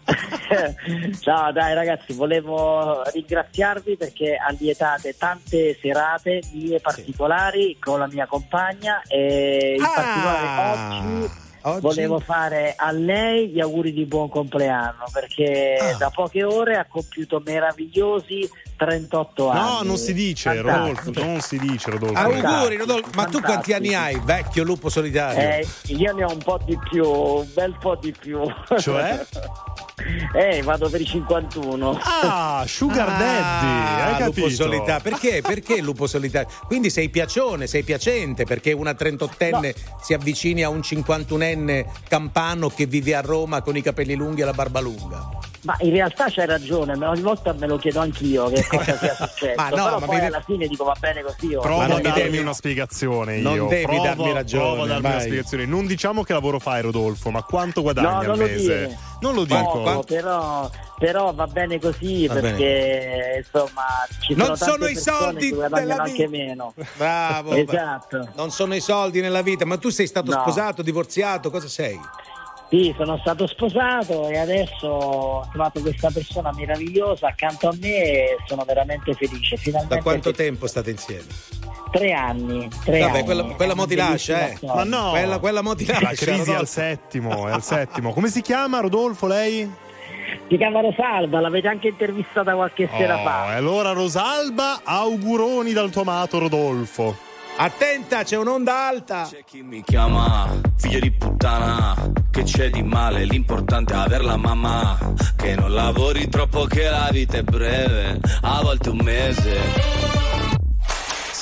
Ciao, dai ragazzi, volevo ringraziarvi perché allietate tante serate mie particolari con la mia compagna e in Ah, particolare oggi, oggi? volevo fare a lei gli auguri di buon compleanno perché Ah. da poche ore ha compiuto meravigliosi 38 anni. No, non si dice, Fantastico. Rodolfo, non si dice, Rodolfo. Auguri, Rodolfo. Ma tu quanti anni hai, vecchio lupo solitario? Eh, io ne ho un po' di più, un bel po' di più. Cioè? eh, vado per i 51. Ah, Sugar Daddy, hai lupo capito? solitario. Perché? Perché il lupo solitario? Quindi sei piacione, sei piacente perché una 38enne si avvicini a un 51enne campano che vive a Roma con i capelli lunghi e la barba lunga. Ma in realtà c'hai ragione, ma ogni volta me lo chiedo anch'io che cosa sia successo. Ma no, Però ma poi alla fine dico va bene così. oh. Provo Ma a non mi darmi una spiegazione non io. devi provo, darmi ragione, Provo a darmi una vai. spiegazione. Non diciamo che lavoro fai, Rodolfo, ma quanto guadagni No, al non lo mese? Non lo Poco, però, però va bene così Va perché insomma ci Non sono, tante sono i soldi che guadagnano della anche vita. meno. Bravo. Esatto. Non sono i soldi nella vita, ma tu sei stato No. sposato, divorziato, cosa sei? Sì, sono stato sposato e adesso ho trovato questa persona meravigliosa accanto a me e sono veramente felice. Finalmente Da quanto tempo state insieme? Tre anni. Tre Vabbè, anni. quella, quella mo ti lascia, eh. Ma no. Quella, quella mo ti lascia. La crisi è al settimo, è al settimo. Come si chiama Rodolfo lei? Si chiama Rosalba, l'avete anche intervistata qualche sera Oh, fa. e allora Rosalba, auguroni dal tuo amato Rodolfo. Attenta, c'è un'onda alta. Chi mi chiama figlio di puttana Che c'è di male? L'importante è aver la mamma Che non lavori troppo che la vita è breve A volte un mese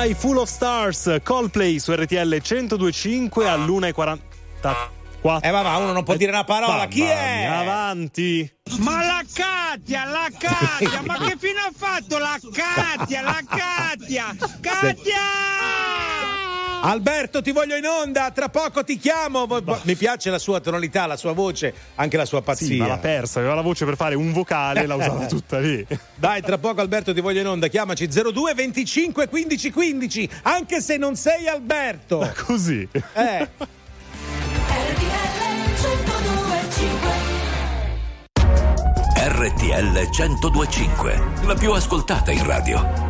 Sky Full of Stars, Coldplay su RTL 1025 all'1.44. Eh, ma va, uno non può dire una parola. Chi è? Avanti. Ma la Katia, la Katia, ma che fine ha fatto la Katia, la Katia? Katia! Alberto, ti voglio in onda, tra poco ti chiamo. Vo- Mi piace la sua tonalità, la sua voce, anche la sua pazzia. Sì, ma l'ha persa, aveva la voce per fare un vocale, l'ha usata tutta lì. Dai, tra poco Alberto ti voglio in onda, chiamaci 02 25 15 15, anche se non sei Alberto. Così. Eh. RTL 1025, la più ascoltata in radio.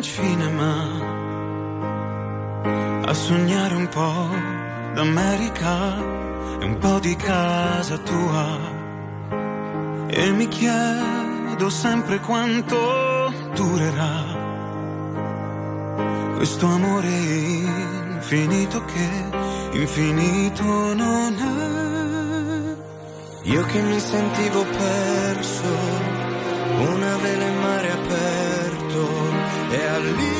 un cinema a sognare un po' d'America e un po' di casa tua e mi chiedo sempre quanto durerà questo amore infinito che infinito non è. Io che mi sentivo perso una vela in e all'improvviso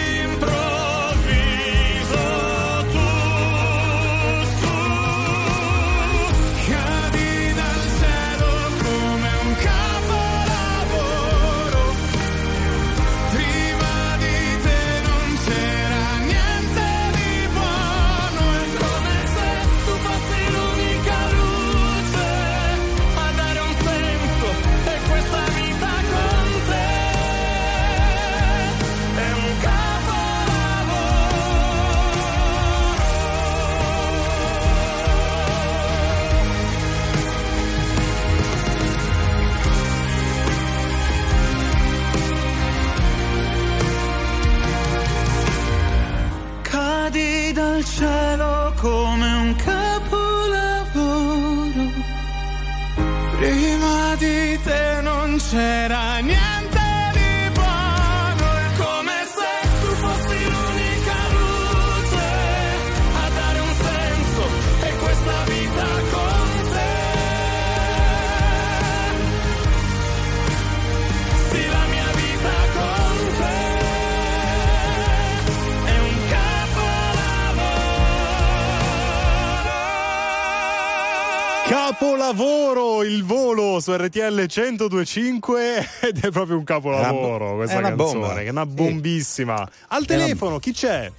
Capolavoro il volo su RTL 1025 ed è proprio un capolavoro una- questa è una canzone, bomba. che è una Sì. bombissima. Al È telefono chi c'è?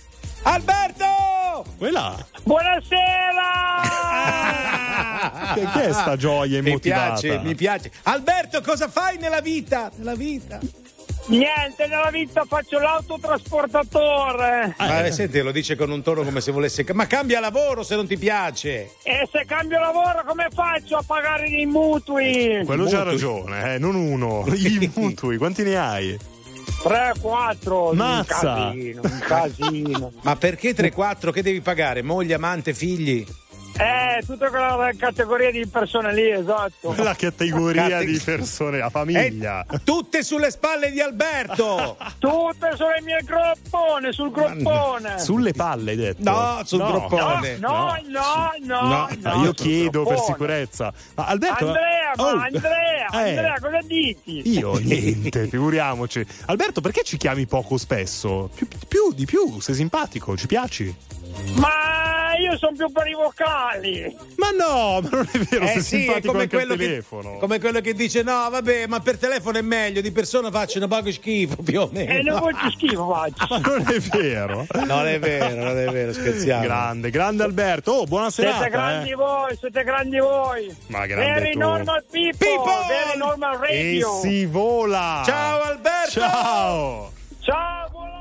Alberto! Quella? Buonasera! Che, che è sta gioia Mi immotivata? piace, mi piace. Alberto, cosa fai nella vita? Nella vita? Niente, nella vita faccio l'autotrasportatore. Ma eh, senti, lo dice con un tono come se volesse. Ma cambia lavoro se non ti piace. E se cambio lavoro come faccio a pagare i mutui? Quello c'ha ragione, eh, non uno. I mutui, quanti ne hai? 3, 4, Mazza. un casino, un casino. Ma perché 3-4? Che devi pagare? Moglie, amante, figli? Eh, tutta quella categoria di persone lì, esatto. Quella categoria Cate- di persone, la famiglia. Eh, tutte sulle spalle di Alberto! Tutte sulle mie groppone, sul groppone. Sulle palle hai detto? No, sul No, groppone. no, no, no, No, no, io sul chiedo per groppone. sicurezza. Ma Alberto, Andrea, ma Oh. Andrea, Eh. Andrea, cosa dici? Io niente, figuriamoci. Alberto, perché ci chiami poco spesso? Più, più di più, sei simpatico, ci piaci? Ma io sono più per i vocali. Ma no, ma non è vero, Eh sei sì, è simpatico come quello, che, telefono. come quello che dice: No, vabbè, ma per telefono è meglio, di persona faccio un poco schifo più o meno. E non faccio schifo, faccio. Ma non è vero. Non è vero, non è vero, scherziamo. Grande, grande Alberto. Oh, buona Siete serata. grandi eh. voi, siete grandi voi. Ma grande Very tu. normal people, People! very normal E radio. si vola. Ciao Alberto! Ciao. Ciao, buon lavoro.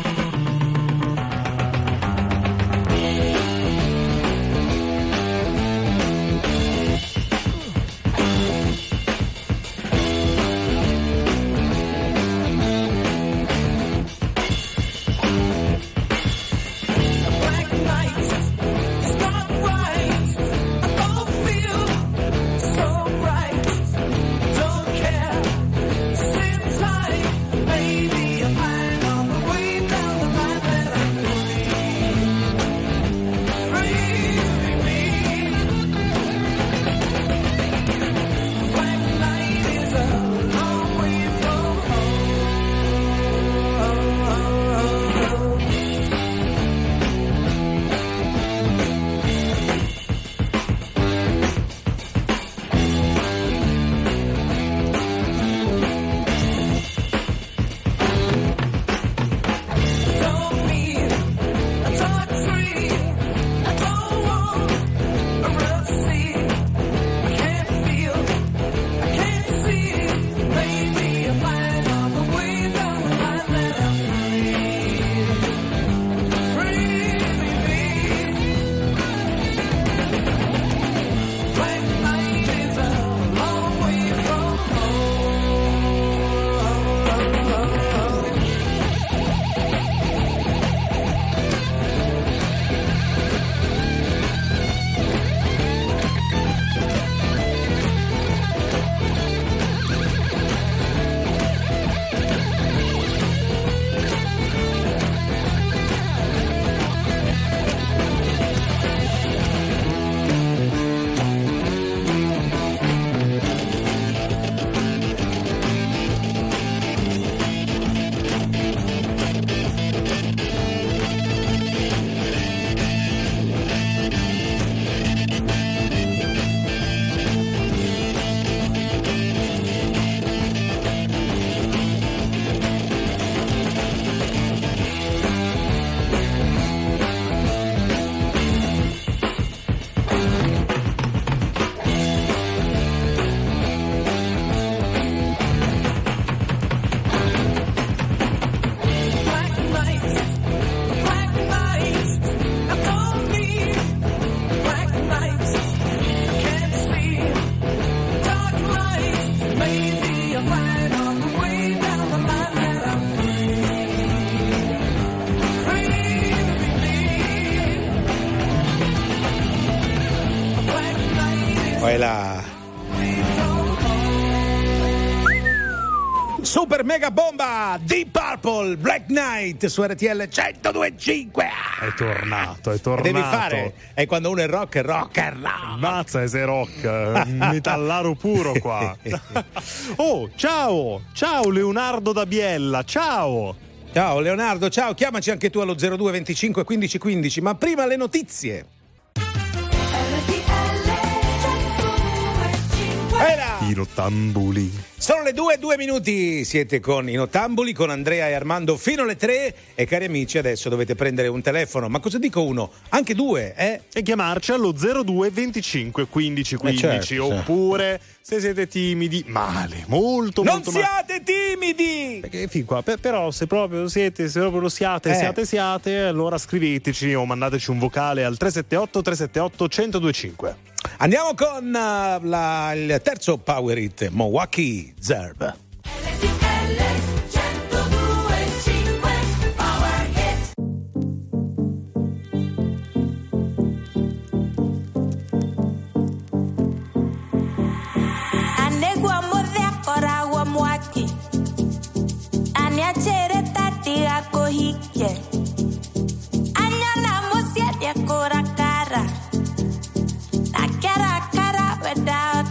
Mega bomba Deep Purple Black Knight su RTL 1025. È tornato, è tornato. Devi fare. E quando uno è rock, è rock, è rock. Mazza, sei rock, un metallaro puro qua. oh, ciao, ciao Leonardo da Biella, ciao. Ciao Leonardo, ciao, chiamaci anche tu allo 02 25 15 15, ma prima le notizie. I rottambuli. Sono le 2 2 minuti, siete con i Nottambuli, con Andrea e Armando fino alle 3 e cari amici adesso dovete prendere un telefono, ma cosa dico uno? Anche due, eh? E chiamarci allo 02 25 15 15 certo, sì. oppure se siete timidi, male, molto Non molto male. siate timidi! Perché fin qua, per- però se proprio siete, se proprio lo siate, Eh. siate, siate, allora scriveteci o mandateci un vocale al 378 378 1025. Andiamo con uh, la- il terzo Power Hit, Milwaukee Zerb. Aniachere tatiga kohike Anyana musiadia kora out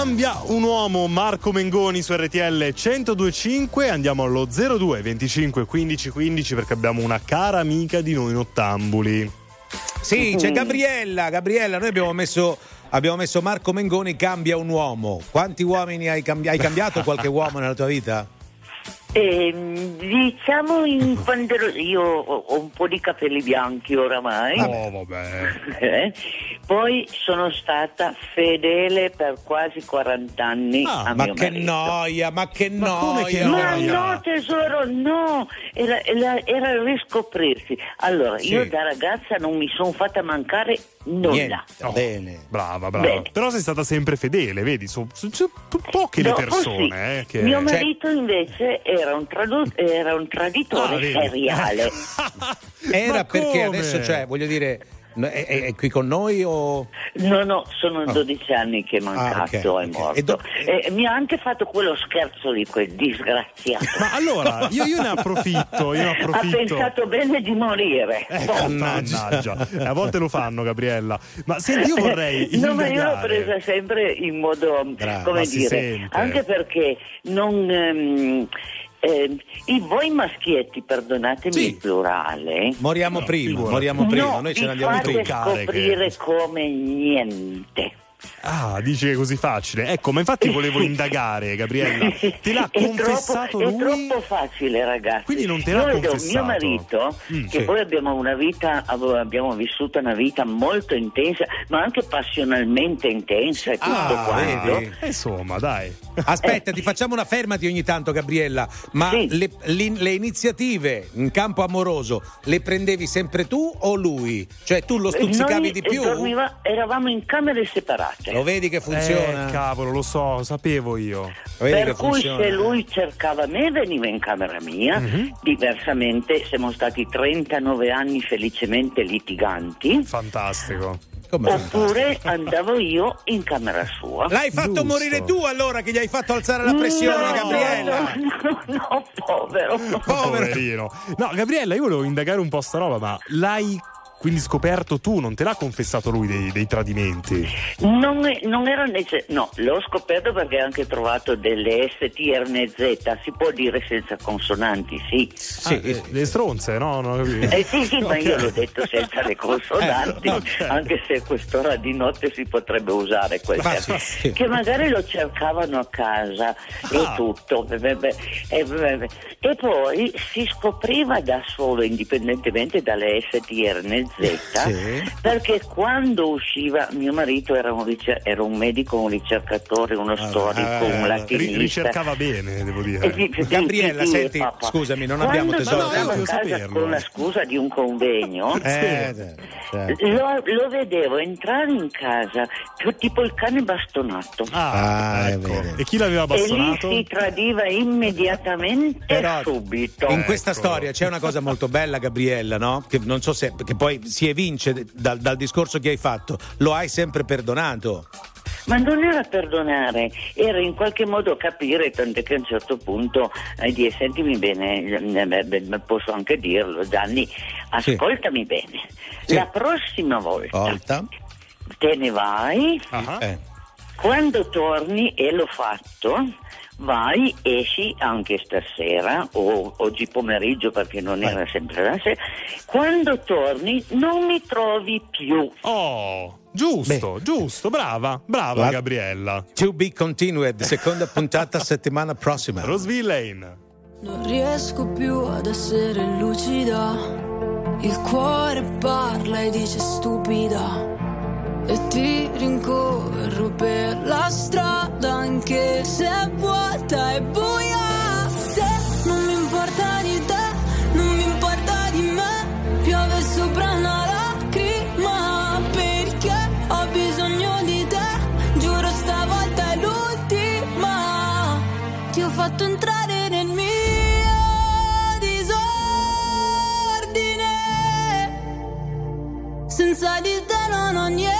Cambia un uomo Marco Mengoni su RTL 1025. Andiamo allo 02 25 15 15 perché abbiamo una cara amica di noi nottambuli. Sì, c'è Gabriella. Gabriella, noi abbiamo messo, abbiamo messo Marco Mengoni cambia un uomo. Quanti uomini hai, cambi- hai cambiato qualche uomo nella tua vita? Ehm, diciamo in quando ero- io ho, un po' di capelli bianchi oramai. Oh, vabbè. Eh, Poi sono stata fedele per quasi 40 anni a Ah, ma mio che marito. noia, ma che Ma noia. no tesoro, no, era, era- era il riscoprirsi. Allora, Sì. io da ragazza non mi sono fatta mancare nulla. Oh, Bene. Brava, brava. Bene. Però sei stata sempre fedele, vedi? Sono poche le Dopo persone eh, che. Mio marito invece era un, tradu- era un traditore Ah, seriale. Era perché adesso, cioè, voglio dire, è, è- è qui con noi o. No, no, sono Oh. 12 anni che è mancato, ok, è ok. morto. E do- E mi ha anche fatto quello scherzo di quel disgraziato. Ma allora, io, io ne approfitto, io ne Ha approfitto. pensato bene di morire. Ecco, mannaggia. Eh, A volte lo fanno, Gabriella. Ma senti, io vorrei. No, ma io l'ho presa sempre in modo, Brava, come dire, anche perché non... ehm, ehm, i voi maschietti, perdonatemi il plurale. Moriamo prima, moriamo prima, no, noi ce ne andiamo fate tutti. scoprire come niente. Ah, dici che è così facile. Ecco, ma infatti volevo indagare, Gabriella. Te l'ha È confessato troppo, lui? È troppo facile, ragazzi. Quindi non te l'ha Noi, confessato? Mio marito, Mm, che sì. poi abbiamo una vita, abbiamo vissuto una vita molto intensa, ma anche passionalmente intensa e tutto Ah, quanto. vedi? Eh, Insomma, dai. Aspetta, ti facciamo una fermati ogni tanto, Gabriella. Ma le, le- le iniziative in campo amoroso le prendevi sempre tu o lui? Cioè, tu lo stuzzicavi Noi di più? dormiva- eravamo in camere separate. Lo vedi che funziona? Eh, cavolo, lo so, sapevo io. Per cui se lui cercava me veniva in camera mia, Mhm. diversamente siamo stati 39 anni felicemente litiganti. Fantastico. Oppure andavo io in camera sua. L'hai fatto morire tu allora che gli hai fatto alzare la pressione, No, Gabriella? No, no, povero. Poverino. No, Gabriella, io volevo indagare un po' sta roba, ma l'hai quindi scoperto tu, non te l'ha confessato lui dei, dei tradimenti? Non, non era necessario, no, l'ho scoperto perché ho anche trovato delle STRNZ, si può dire senza consonanti, sì. Sì, eh, le stronze, no? Capito. Eh sì, sì, ma io l'ho detto senza le consonanti, Eh, ok. anche se a quest'ora di notte si potrebbe usare quel Ma termine. sì, sì. Che magari lo cercavano a casa Ah. e tutto. beh, beh, beh, e, beh, beh. E poi si scopriva da solo, indipendentemente dalle STRNZ, perché quando usciva mio marito era un, ricer- era un medico, un ricercatore, uno storico, un Ri- latinista. ricercava bene, devo dire. Eh, sì, sì, Gabriella, sì, sì, senti, papà. scusami, non Quando abbiamo tesoro. No, io a casa saperlo. con la scusa di un convegno, Eh, certo. lo, lo vedevo entrare in casa tipo il cane bastonato. Ah, ecco. E chi l'aveva E lì bastonato? si tradiva immediatamente Però subito. In questa Ecco. storia c'è una cosa molto bella, Gabriella, no? Che non so se che poi si evince dal, dal discorso che hai fatto. Lo hai sempre perdonato. Ma non era perdonare, era in qualche modo capire, tant'è che a un certo punto hai dire sentimi bene, eh, posso anche dirlo, Gianni, ascoltami bene. La prossima volta Volta. te ne vai, Eh. quando torni, e l'ho fatto, vai, esci anche stasera o oggi pomeriggio perché non era sempre la sera, quando torni non mi trovi più. Oh, giusto, giusto, brava, brava Guarda- Gabriella. To be continued, seconda puntata settimana prossima. Roseville Lane. Non riesco più ad essere lucida. Il cuore parla e dice stupida. E ti rincorro per la strada anche se vuota e buia. Se non mi importa di te, non mi importa di me. Piove sopra una lacrima perché ho bisogno di te. Giuro stavolta è l'ultima. Ti ho fatto entrare nel mio disordine. Senza di te non ho niente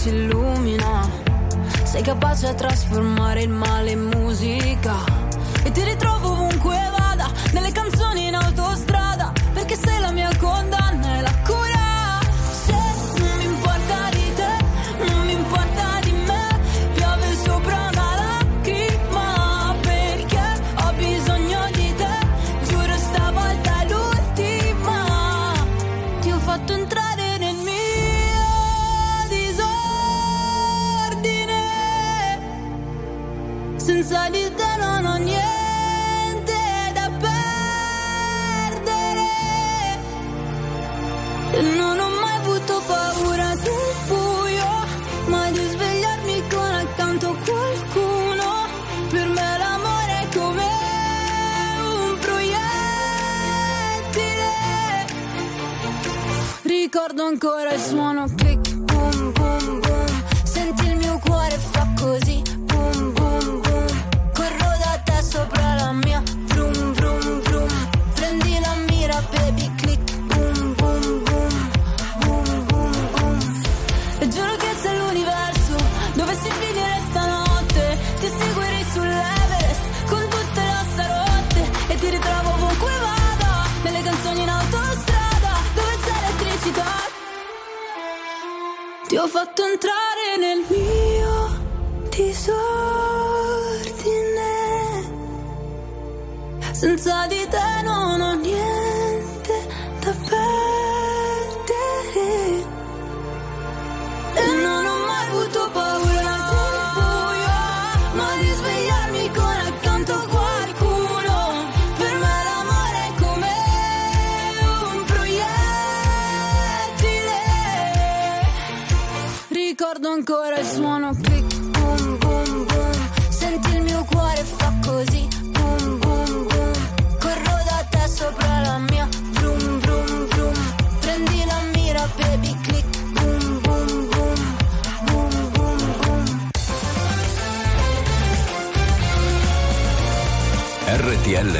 si illumina. Sei capace a trasformare il male in musica just wanna di te.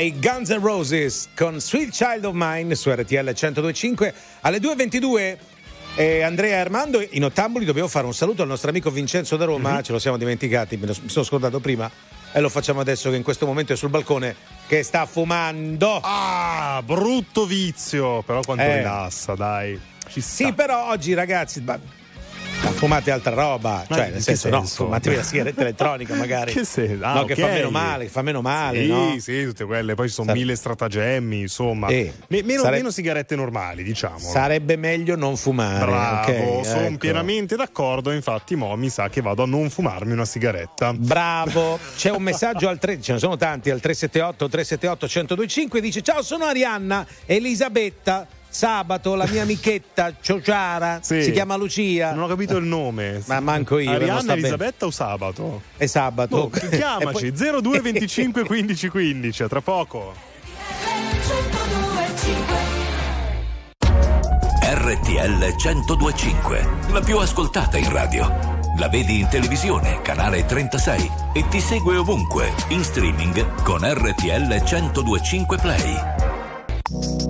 I Guns N' Roses con Sweet Child of Mine su RTL 1025 alle 2.22. Eh, Andrea e Armando in ottamboli dobbiamo fare un saluto al nostro amico Vincenzo da Roma, Mhm. ce lo siamo dimenticati, me lo- mi sono scordato prima e lo facciamo adesso che in questo momento è sul balcone che sta fumando. Ah, brutto vizio, però quanto Eh. rilassa, dai. Sì, però oggi ragazzi, ma- ma fumate altra roba, Ma cioè nel che senso, no, senso? fumatevi la sigaretta elettronica magari. Che senso? Ah, no, che fa meno male, che fa meno male, sì, no? sì, tutte quelle. Poi ci sono Sare- mille stratagemmi, insomma. Sì. Me- meno, Sare- meno sigarette normali, diciamo. Sarebbe meglio non fumare. Bravo, ok, sono ecco. pienamente d'accordo. Infatti, mo mi sa che vado a non fumarmi una sigaretta. Bravo, c'è un messaggio al 3, ce ne sono tanti al 378 378 1025 dice ciao sono Arianna, Elisabetta, sabato la mia amichetta Ciociara, Sì. si chiama Lucia. Non ho capito il nome. Ma manco io. Arianna. Elisabetta o sabato? È sabato. Oh, chiamaci poi- 02 25 15 15, a tra poco. RTL 1025, la più ascoltata in radio. La vedi in televisione, canale 36 e ti segue ovunque, in streaming con RTL 1025 Play.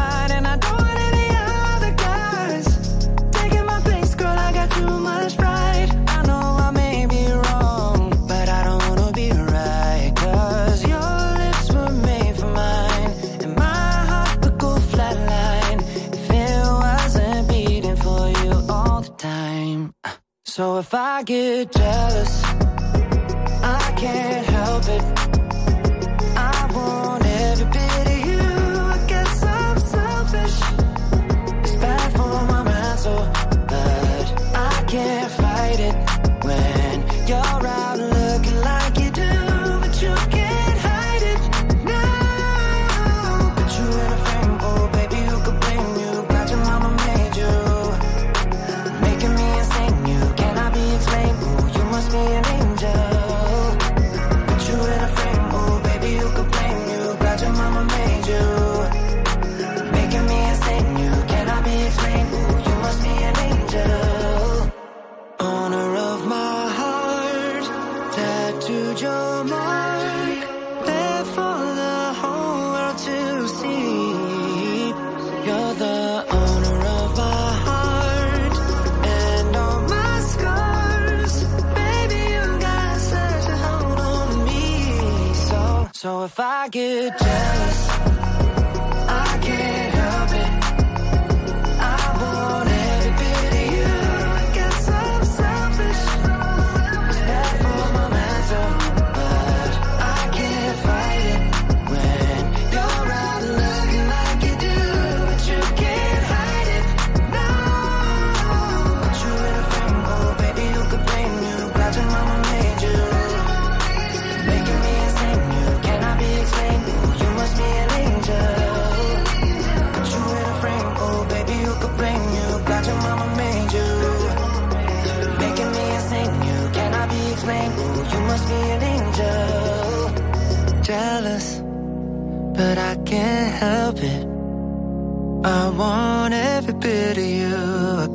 So if I get jealous, I can't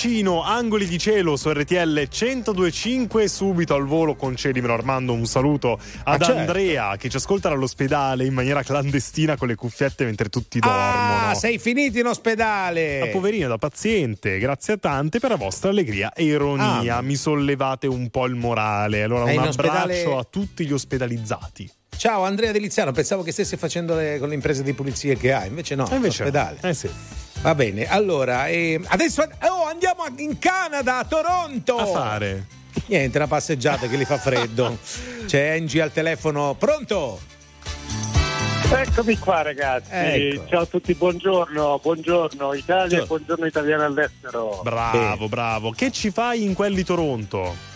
Tiro Mancino, angoli di cielo su RTL 1025, subito al volo concedimelo Armando un saluto ad Ah, certo. Andrea che ci ascolta dall'ospedale in maniera clandestina con le cuffiette mentre tutti dormono. Ah, sei finito in ospedale. La poverina da paziente, grazie a tante per la vostra allegria e ironia. Ah. Mi sollevate un po' il morale. Allora, È un in ospedale- abbraccio a tutti gli ospedalizzati. Ciao Andrea Deliziano, pensavo che stesse facendo le- con le imprese di pulizia che ha, invece no, E invece ospedale. no. Eh sì. Va bene, allora, eh, adesso oh, andiamo in Canada, a Toronto. A fare. Niente, una passeggiata che li fa freddo. C'è Angie al telefono, pronto? Eccomi qua ragazzi, Ecco. ciao a tutti, buongiorno, buongiorno Italia buongiorno italiano all'estero. Bravo, bravo. Che ci fai in quelli Toronto?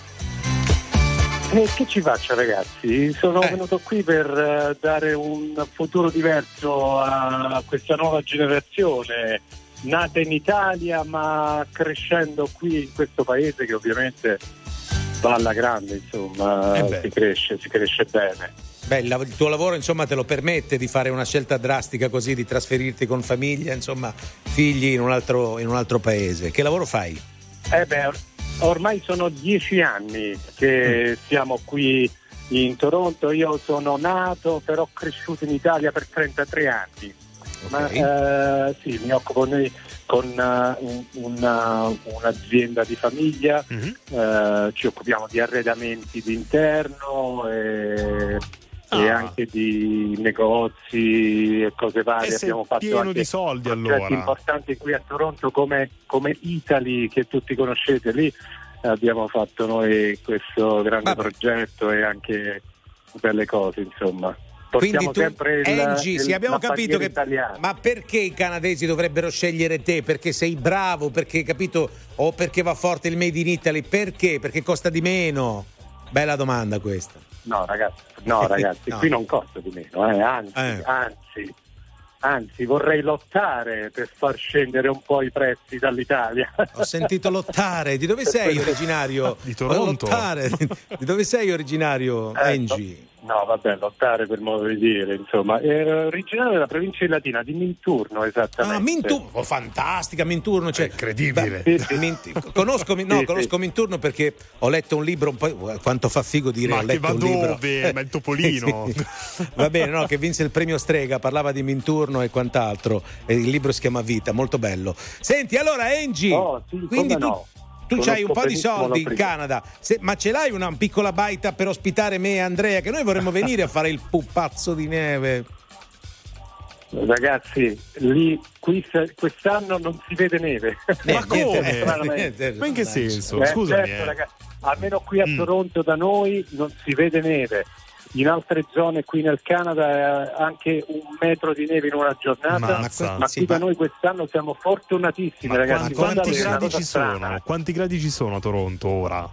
E che ci faccio ragazzi? Sono Eh. venuto qui per eh, dare un futuro diverso a questa nuova generazione, nata in Italia ma crescendo qui in questo paese che ovviamente va alla grande, insomma, Eh si cresce, si cresce bene. Beh, il tuo lavoro insomma te lo permette di fare una scelta drastica così, di trasferirti con famiglia, insomma, figli in un altro, in un altro paese. Che lavoro fai? Eh beh, ormai sono dieci anni che siamo qui in Toronto. Io sono nato, però cresciuto in Italia per 33 anni. Ma eh, sì, mi occupo noi con eh, un- una- un'azienda di famiglia, eh, ci occupiamo di arredamenti d'interno e, e Ah. anche di negozi e cose varie. E Abbiamo fatto pieno anche di soldi, allora. importanti qui a Toronto come, come Italy che tutti conoscete lì. Abbiamo fatto noi questo grande progetto e anche belle cose, insomma. Quindi Portiamo tu, sempre il, Angie, il- sì, abbiamo capito che. italiana. Ma perché i canadesi dovrebbero scegliere te? Perché sei bravo, perché capito? O perché va forte il Made in Italy? Perché? Perché costa di meno? Bella domanda questa. No, ragazzi, no, ragazzi No. qui non costa di meno, eh, anzi, anzi, anzi, vorrei lottare per far scendere un po' i prezzi dall'Italia. Ho sentito lottare. Di dove sei originario? Di Toronto. Lottare. Di dove sei originario, Eh, Angie? No, vabbè, lottare per modo di dire, insomma. È originario della provincia di Latina, di Minturno esattamente. Ah, Minturno, oh, fantastica Minturno, cioè, incredibile. Beh, Mint- conosco, no, Sì, conosco sì. Minturno perché ho letto un libro, un po', quanto fa figo dire Ma ho letto va un libro. dove? Ma il topolino. Sì. Va bene, no, che vinse il premio Strega, parlava di Minturno e quant'altro e il libro si chiama Vita, molto bello. Senti, allora Angie, Oh, sì, quindi come tu, no. Tu hai un po' di soldi in. Canada, Se- ma ce l'hai una piccola baita per ospitare me e Andrea che noi vorremmo venire a fare il pupazzo di neve. Ragazzi, lì qui quest'anno non si vede neve. Ma come? Ma in che senso? Eh, Scusami. certo, eh. ragazzi, almeno qui Mm. a Toronto da noi non si vede neve. In altre zone qui nel Canada è anche un metro di neve in una giornata, ma Sì, qui da ma- noi quest'anno siamo fortunatissimi, Ma ragazzi. quanti, quanti gradi ci sono? Quanti gradi ci sono a Toronto ora?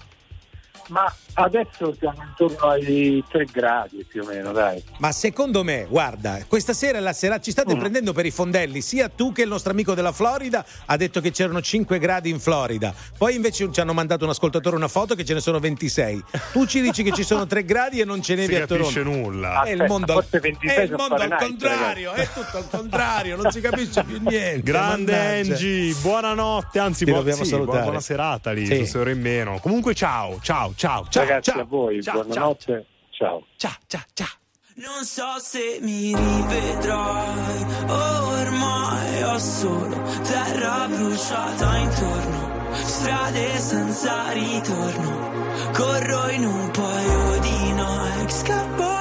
Ma adesso siamo intorno ai 3 gradi più o meno, dai. Ma secondo me, guarda, questa sera la sera ci Mm. state prendendo per i fondelli, sia tu che il nostro amico della Florida ha detto che c'erano 5 gradi in Florida. Poi invece ci hanno mandato un ascoltatore una foto che ce ne sono 26. Tu ci dici che ci sono 3 gradi e non ce nevi Si a Toronto. capisce nulla. È il mondo, al, forse 26 è il mondo al contrario, è tutto al contrario, non si capisce più niente. Grande mannaggia. Angie, buonanotte, anzi buon- sì, buona, serata lì, Sì. ore in meno. Comunque ciao, ciao, ciao, ciao, Ragazzi, ciao. a voi, ciao, buonanotte, ciao. Ciao, ciao, ciao. Non so se mi rivedrai, ormai ho solo terra bruciata intorno, strade senza ritorno, corro in un paio di Nike, scappo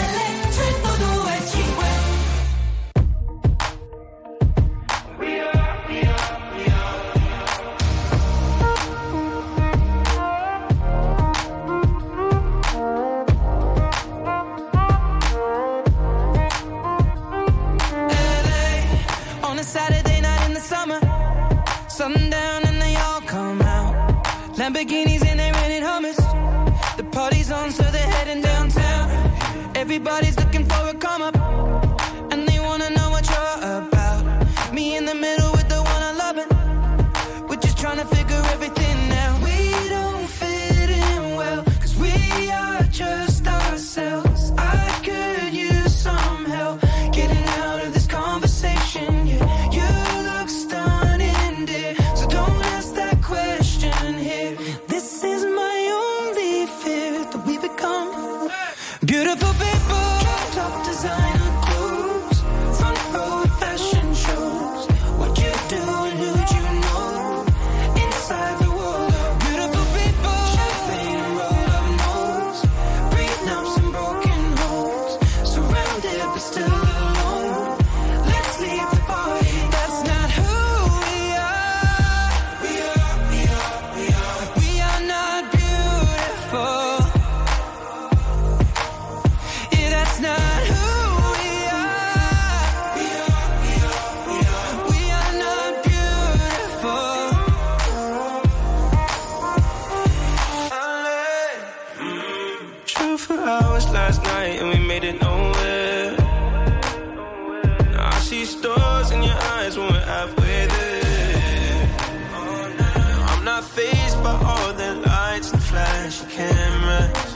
I'm not phased by all the lights and flashy cameras.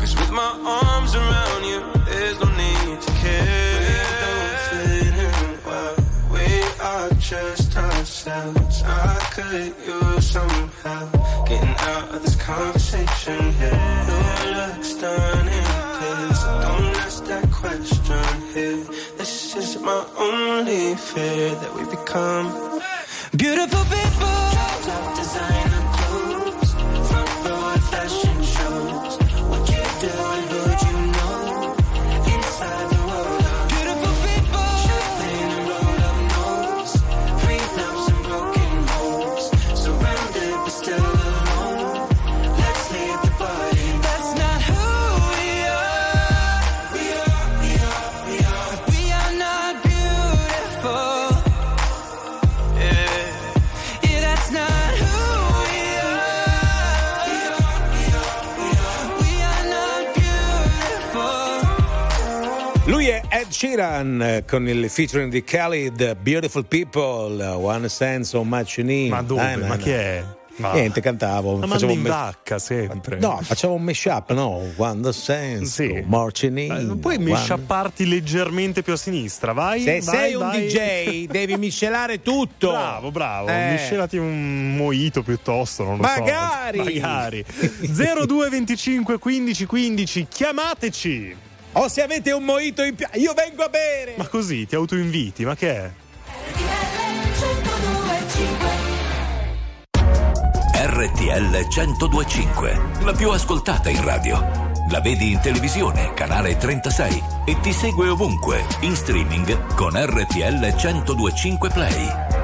Cause with my arms around you, there's no need to care. We don't fit in well. We are just ourselves. I could use some help getting out of this conversation here. My only fear that we become Beautiful people. Sheeran eh, con il featuring di Khalid, Beautiful People, One Sense, So Much Need. Ma dove? Dai, ma dai, chi è? Ma- Niente, cantavo. Ma facevo in un me- vacca sempre. No, facciamo un mashup, no? One Sense, Sì. Non puoi misciapparti leggermente più a sinistra, vai. Se vai, sei un vai. DJ devi miscelare tutto. Bravo, bravo. Eh. Miscelati un moito piuttosto, non lo Magari. so. Magari. 0225 15 15, chiamateci. O se avete un moito in più, io vengo a bere. Ma così ti autoinviti, ma che è? RTL 1025, la più ascoltata in radio. La vedi in televisione, canale 36 e ti segue ovunque, in streaming con RTL 1025 Play.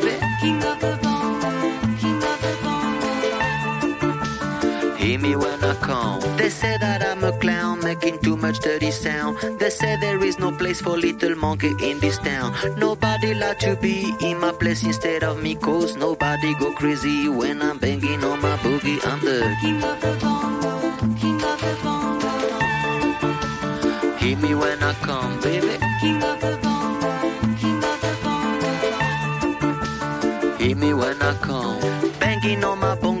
Say that I'm a clown making too much dirty sound. They say there is no place for little monkey in this town. Nobody like to be in my place instead of me, cause nobody go crazy when I'm banging on my boogie. I'm the king of the bongo, king of the bongo. Hear me when I come, baby. King of the bongo, king of the bongo. Hear me when I come. Banging on my bongo,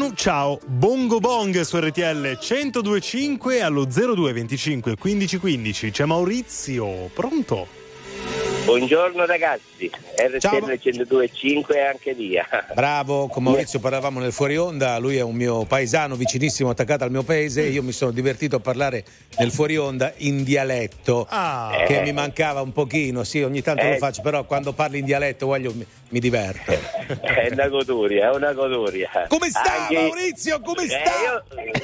Manu, ciao, Bongo Bong su RTL 1025 allo 0225 1515. C'è Maurizio, pronto? Buongiorno ragazzi, RTL 102.5 e anche via. Bravo, con Maurizio parlavamo nel fuori onda, lui è un mio paesano vicinissimo attaccato al mio paese, io mi sono divertito a parlare nel fuori onda in dialetto, Ah. che Eh. mi mancava un pochino, sì ogni tanto lo Eh. faccio, però quando parli in dialetto voglio, mi, mi diverto. È una goduria, è una goduria. Come sta Anche- Maurizio, come Eh, sta?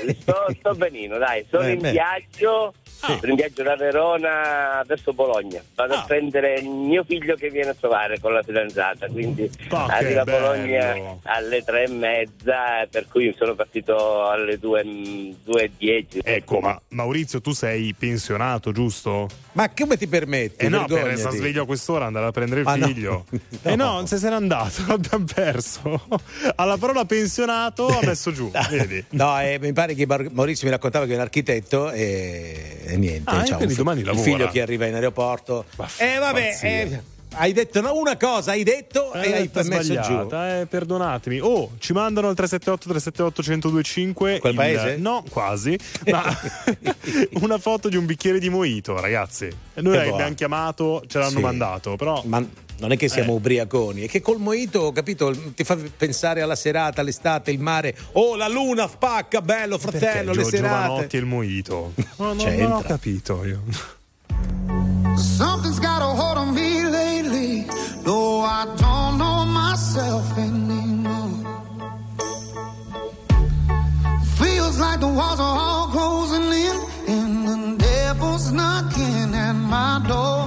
io sto, sto benino, dai, sono Eh, in beh. viaggio Sono in viaggio da Verona verso Bologna. Vado Ah. a prendere mio figlio che viene a trovare con la fidanzata. Quindi Ah, che arriva a bello. Bologna alle tre e mezza, per cui sono partito alle due, due e dieci. Ecco, ma Maurizio, tu sei pensionato, giusto? Ma come ti permetti? Eh no, per sta sveglio a quest'ora andare a prendere il Ah, no. figlio. Eh no, non se n'era andato, l'abbiamo perso. Alla parola pensionato ha messo giù, vedi? No, eh, mi pare che Maurizio mi raccontava che è un architetto e, e niente. Ah, ciao, un domani il lavora. figlio che arriva in aeroporto. E vabbè, pazzia. eh, hai detto una cosa, hai detto e hai Eh, messo giù. eh, perdonatemi. Oh, ci mandano al 378 378 1025 Quel il- paese? No, quasi. Ma una foto di un bicchiere di mojito, ragazzi. Noi abbiamo chiamato, ce l'hanno Sì. mandato, però Ma non è che siamo Eh. ubriaconi, è che col mojito, capito, ti fa pensare alla serata, all'estate, il mare. Oh, la luna spacca, bello, perché fratello, le Gio- serate. Giovanotti e il mojito? No, no, non ho capito io. Something's got a hold on me lately. No, I don't know myself anymore. Feels like the walls are all closing in, and the devil's knocking at my door.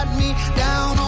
Got me down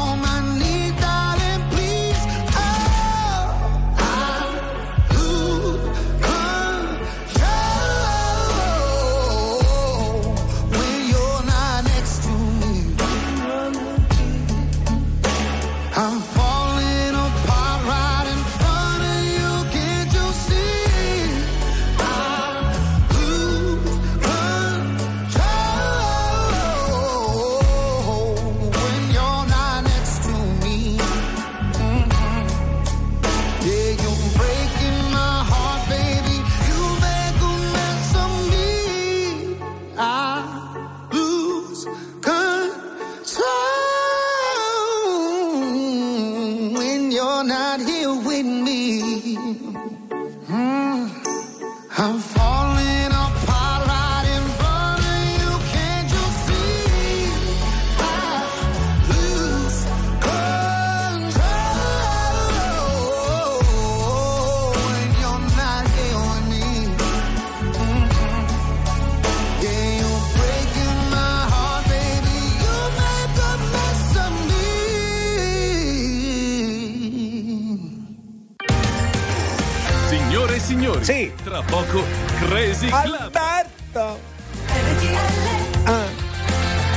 tra poco Crazy Club. Alberto! RTL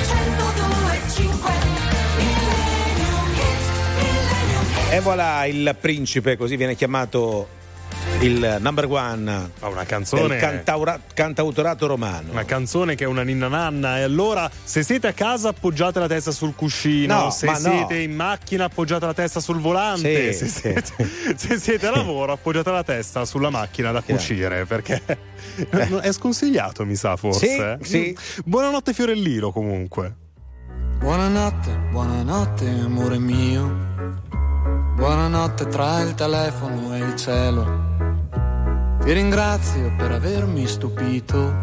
102.5 Hits, Millennium Hits. E voilà il principe, così viene chiamato il number one Ma una canzone. del cantaura- cantautorato romano. Una canzone che è una ninna nanna e allora se siete a casa appoggiate la testa sul cuscino, No, se ma no. siete in macchina appoggiate la testa sul volante, Sì, se, sì. Siete, se siete a lavoro appoggiate la testa sulla macchina da cucire perché è sconsigliato mi sa forse. Sì, sì. Buonanotte Fiorellino comunque. Buonanotte, buonanotte amore mio. Buonanotte tra il telefono e il cielo. Ti ringrazio per avermi stupito,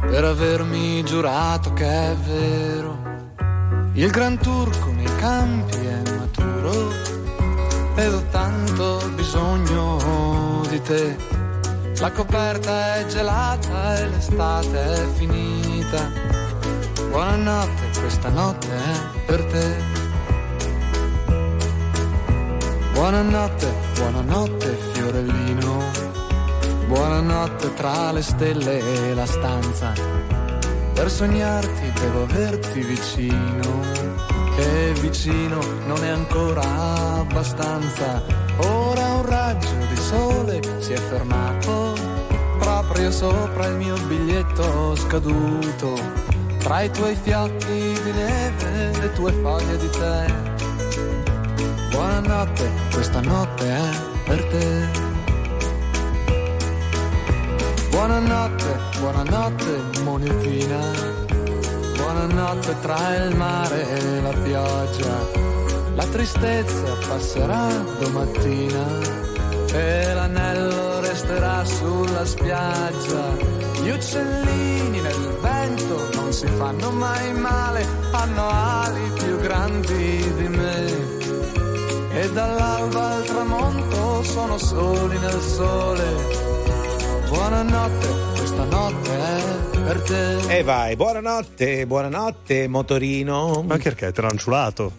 per avermi giurato che è vero. Il gran turco nei campi è maturo ed ho tanto bisogno di te. La coperta è gelata e l'estate è finita. Buonanotte, questa notte è per te. Buonanotte, buonanotte fiorellino. Buonanotte tra le stelle e la stanza. Per sognarti devo averti vicino. E vicino non è ancora abbastanza. Ora un raggio di sole si è fermato proprio sopra il mio biglietto scaduto. Tra i tuoi fiocchi di neve e le tue foglie di tè. Buonanotte, questa notte è per te. Buonanotte, buonanotte monetina. Buonanotte tra il mare e la pioggia. La tristezza passerà domattina e l'anello resterà sulla spiaggia. Gli uccellini nel vento non si fanno mai male, hanno ali più grandi di me. E dall'alba al tramonto sono soli nel sole. Buonanotte, questa notte è per te. E vai, buonanotte, buonanotte, motorino. Ma perché? Te l'ha anciulato?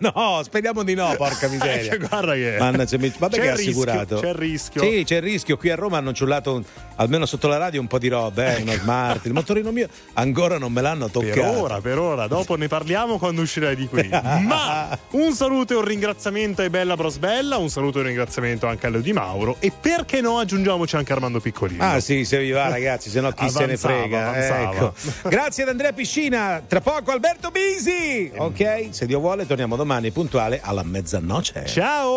No, speriamo di no, porca miseria. Eh, guarda che. Mannaggia, mi- vabbè C'è che è il rischio, assicurato. c'è il rischio. Sì, c'è il rischio. Qui a Roma hanno ciullato un- almeno sotto la radio un po' di roba, eh, uno smart. Il motorino mio ancora non me l'hanno toccato. Per ora, per ora, dopo ne parliamo quando uscirai di qui. Ma un saluto e un ringraziamento a Bella Brosbella, un saluto e un ringraziamento anche a Leo Di Mauro e perché no aggiungiamo anche Armando Piccolino. Ah sì, se vi va ragazzi, se no chi se ne Avanzava, frega. avanzava. Ecco. Grazie ad Andrea Piscina, tra poco Alberto Bisi. Ok, se Dio vuole torniamo domani puntuale alla mezzanotte. Ciao!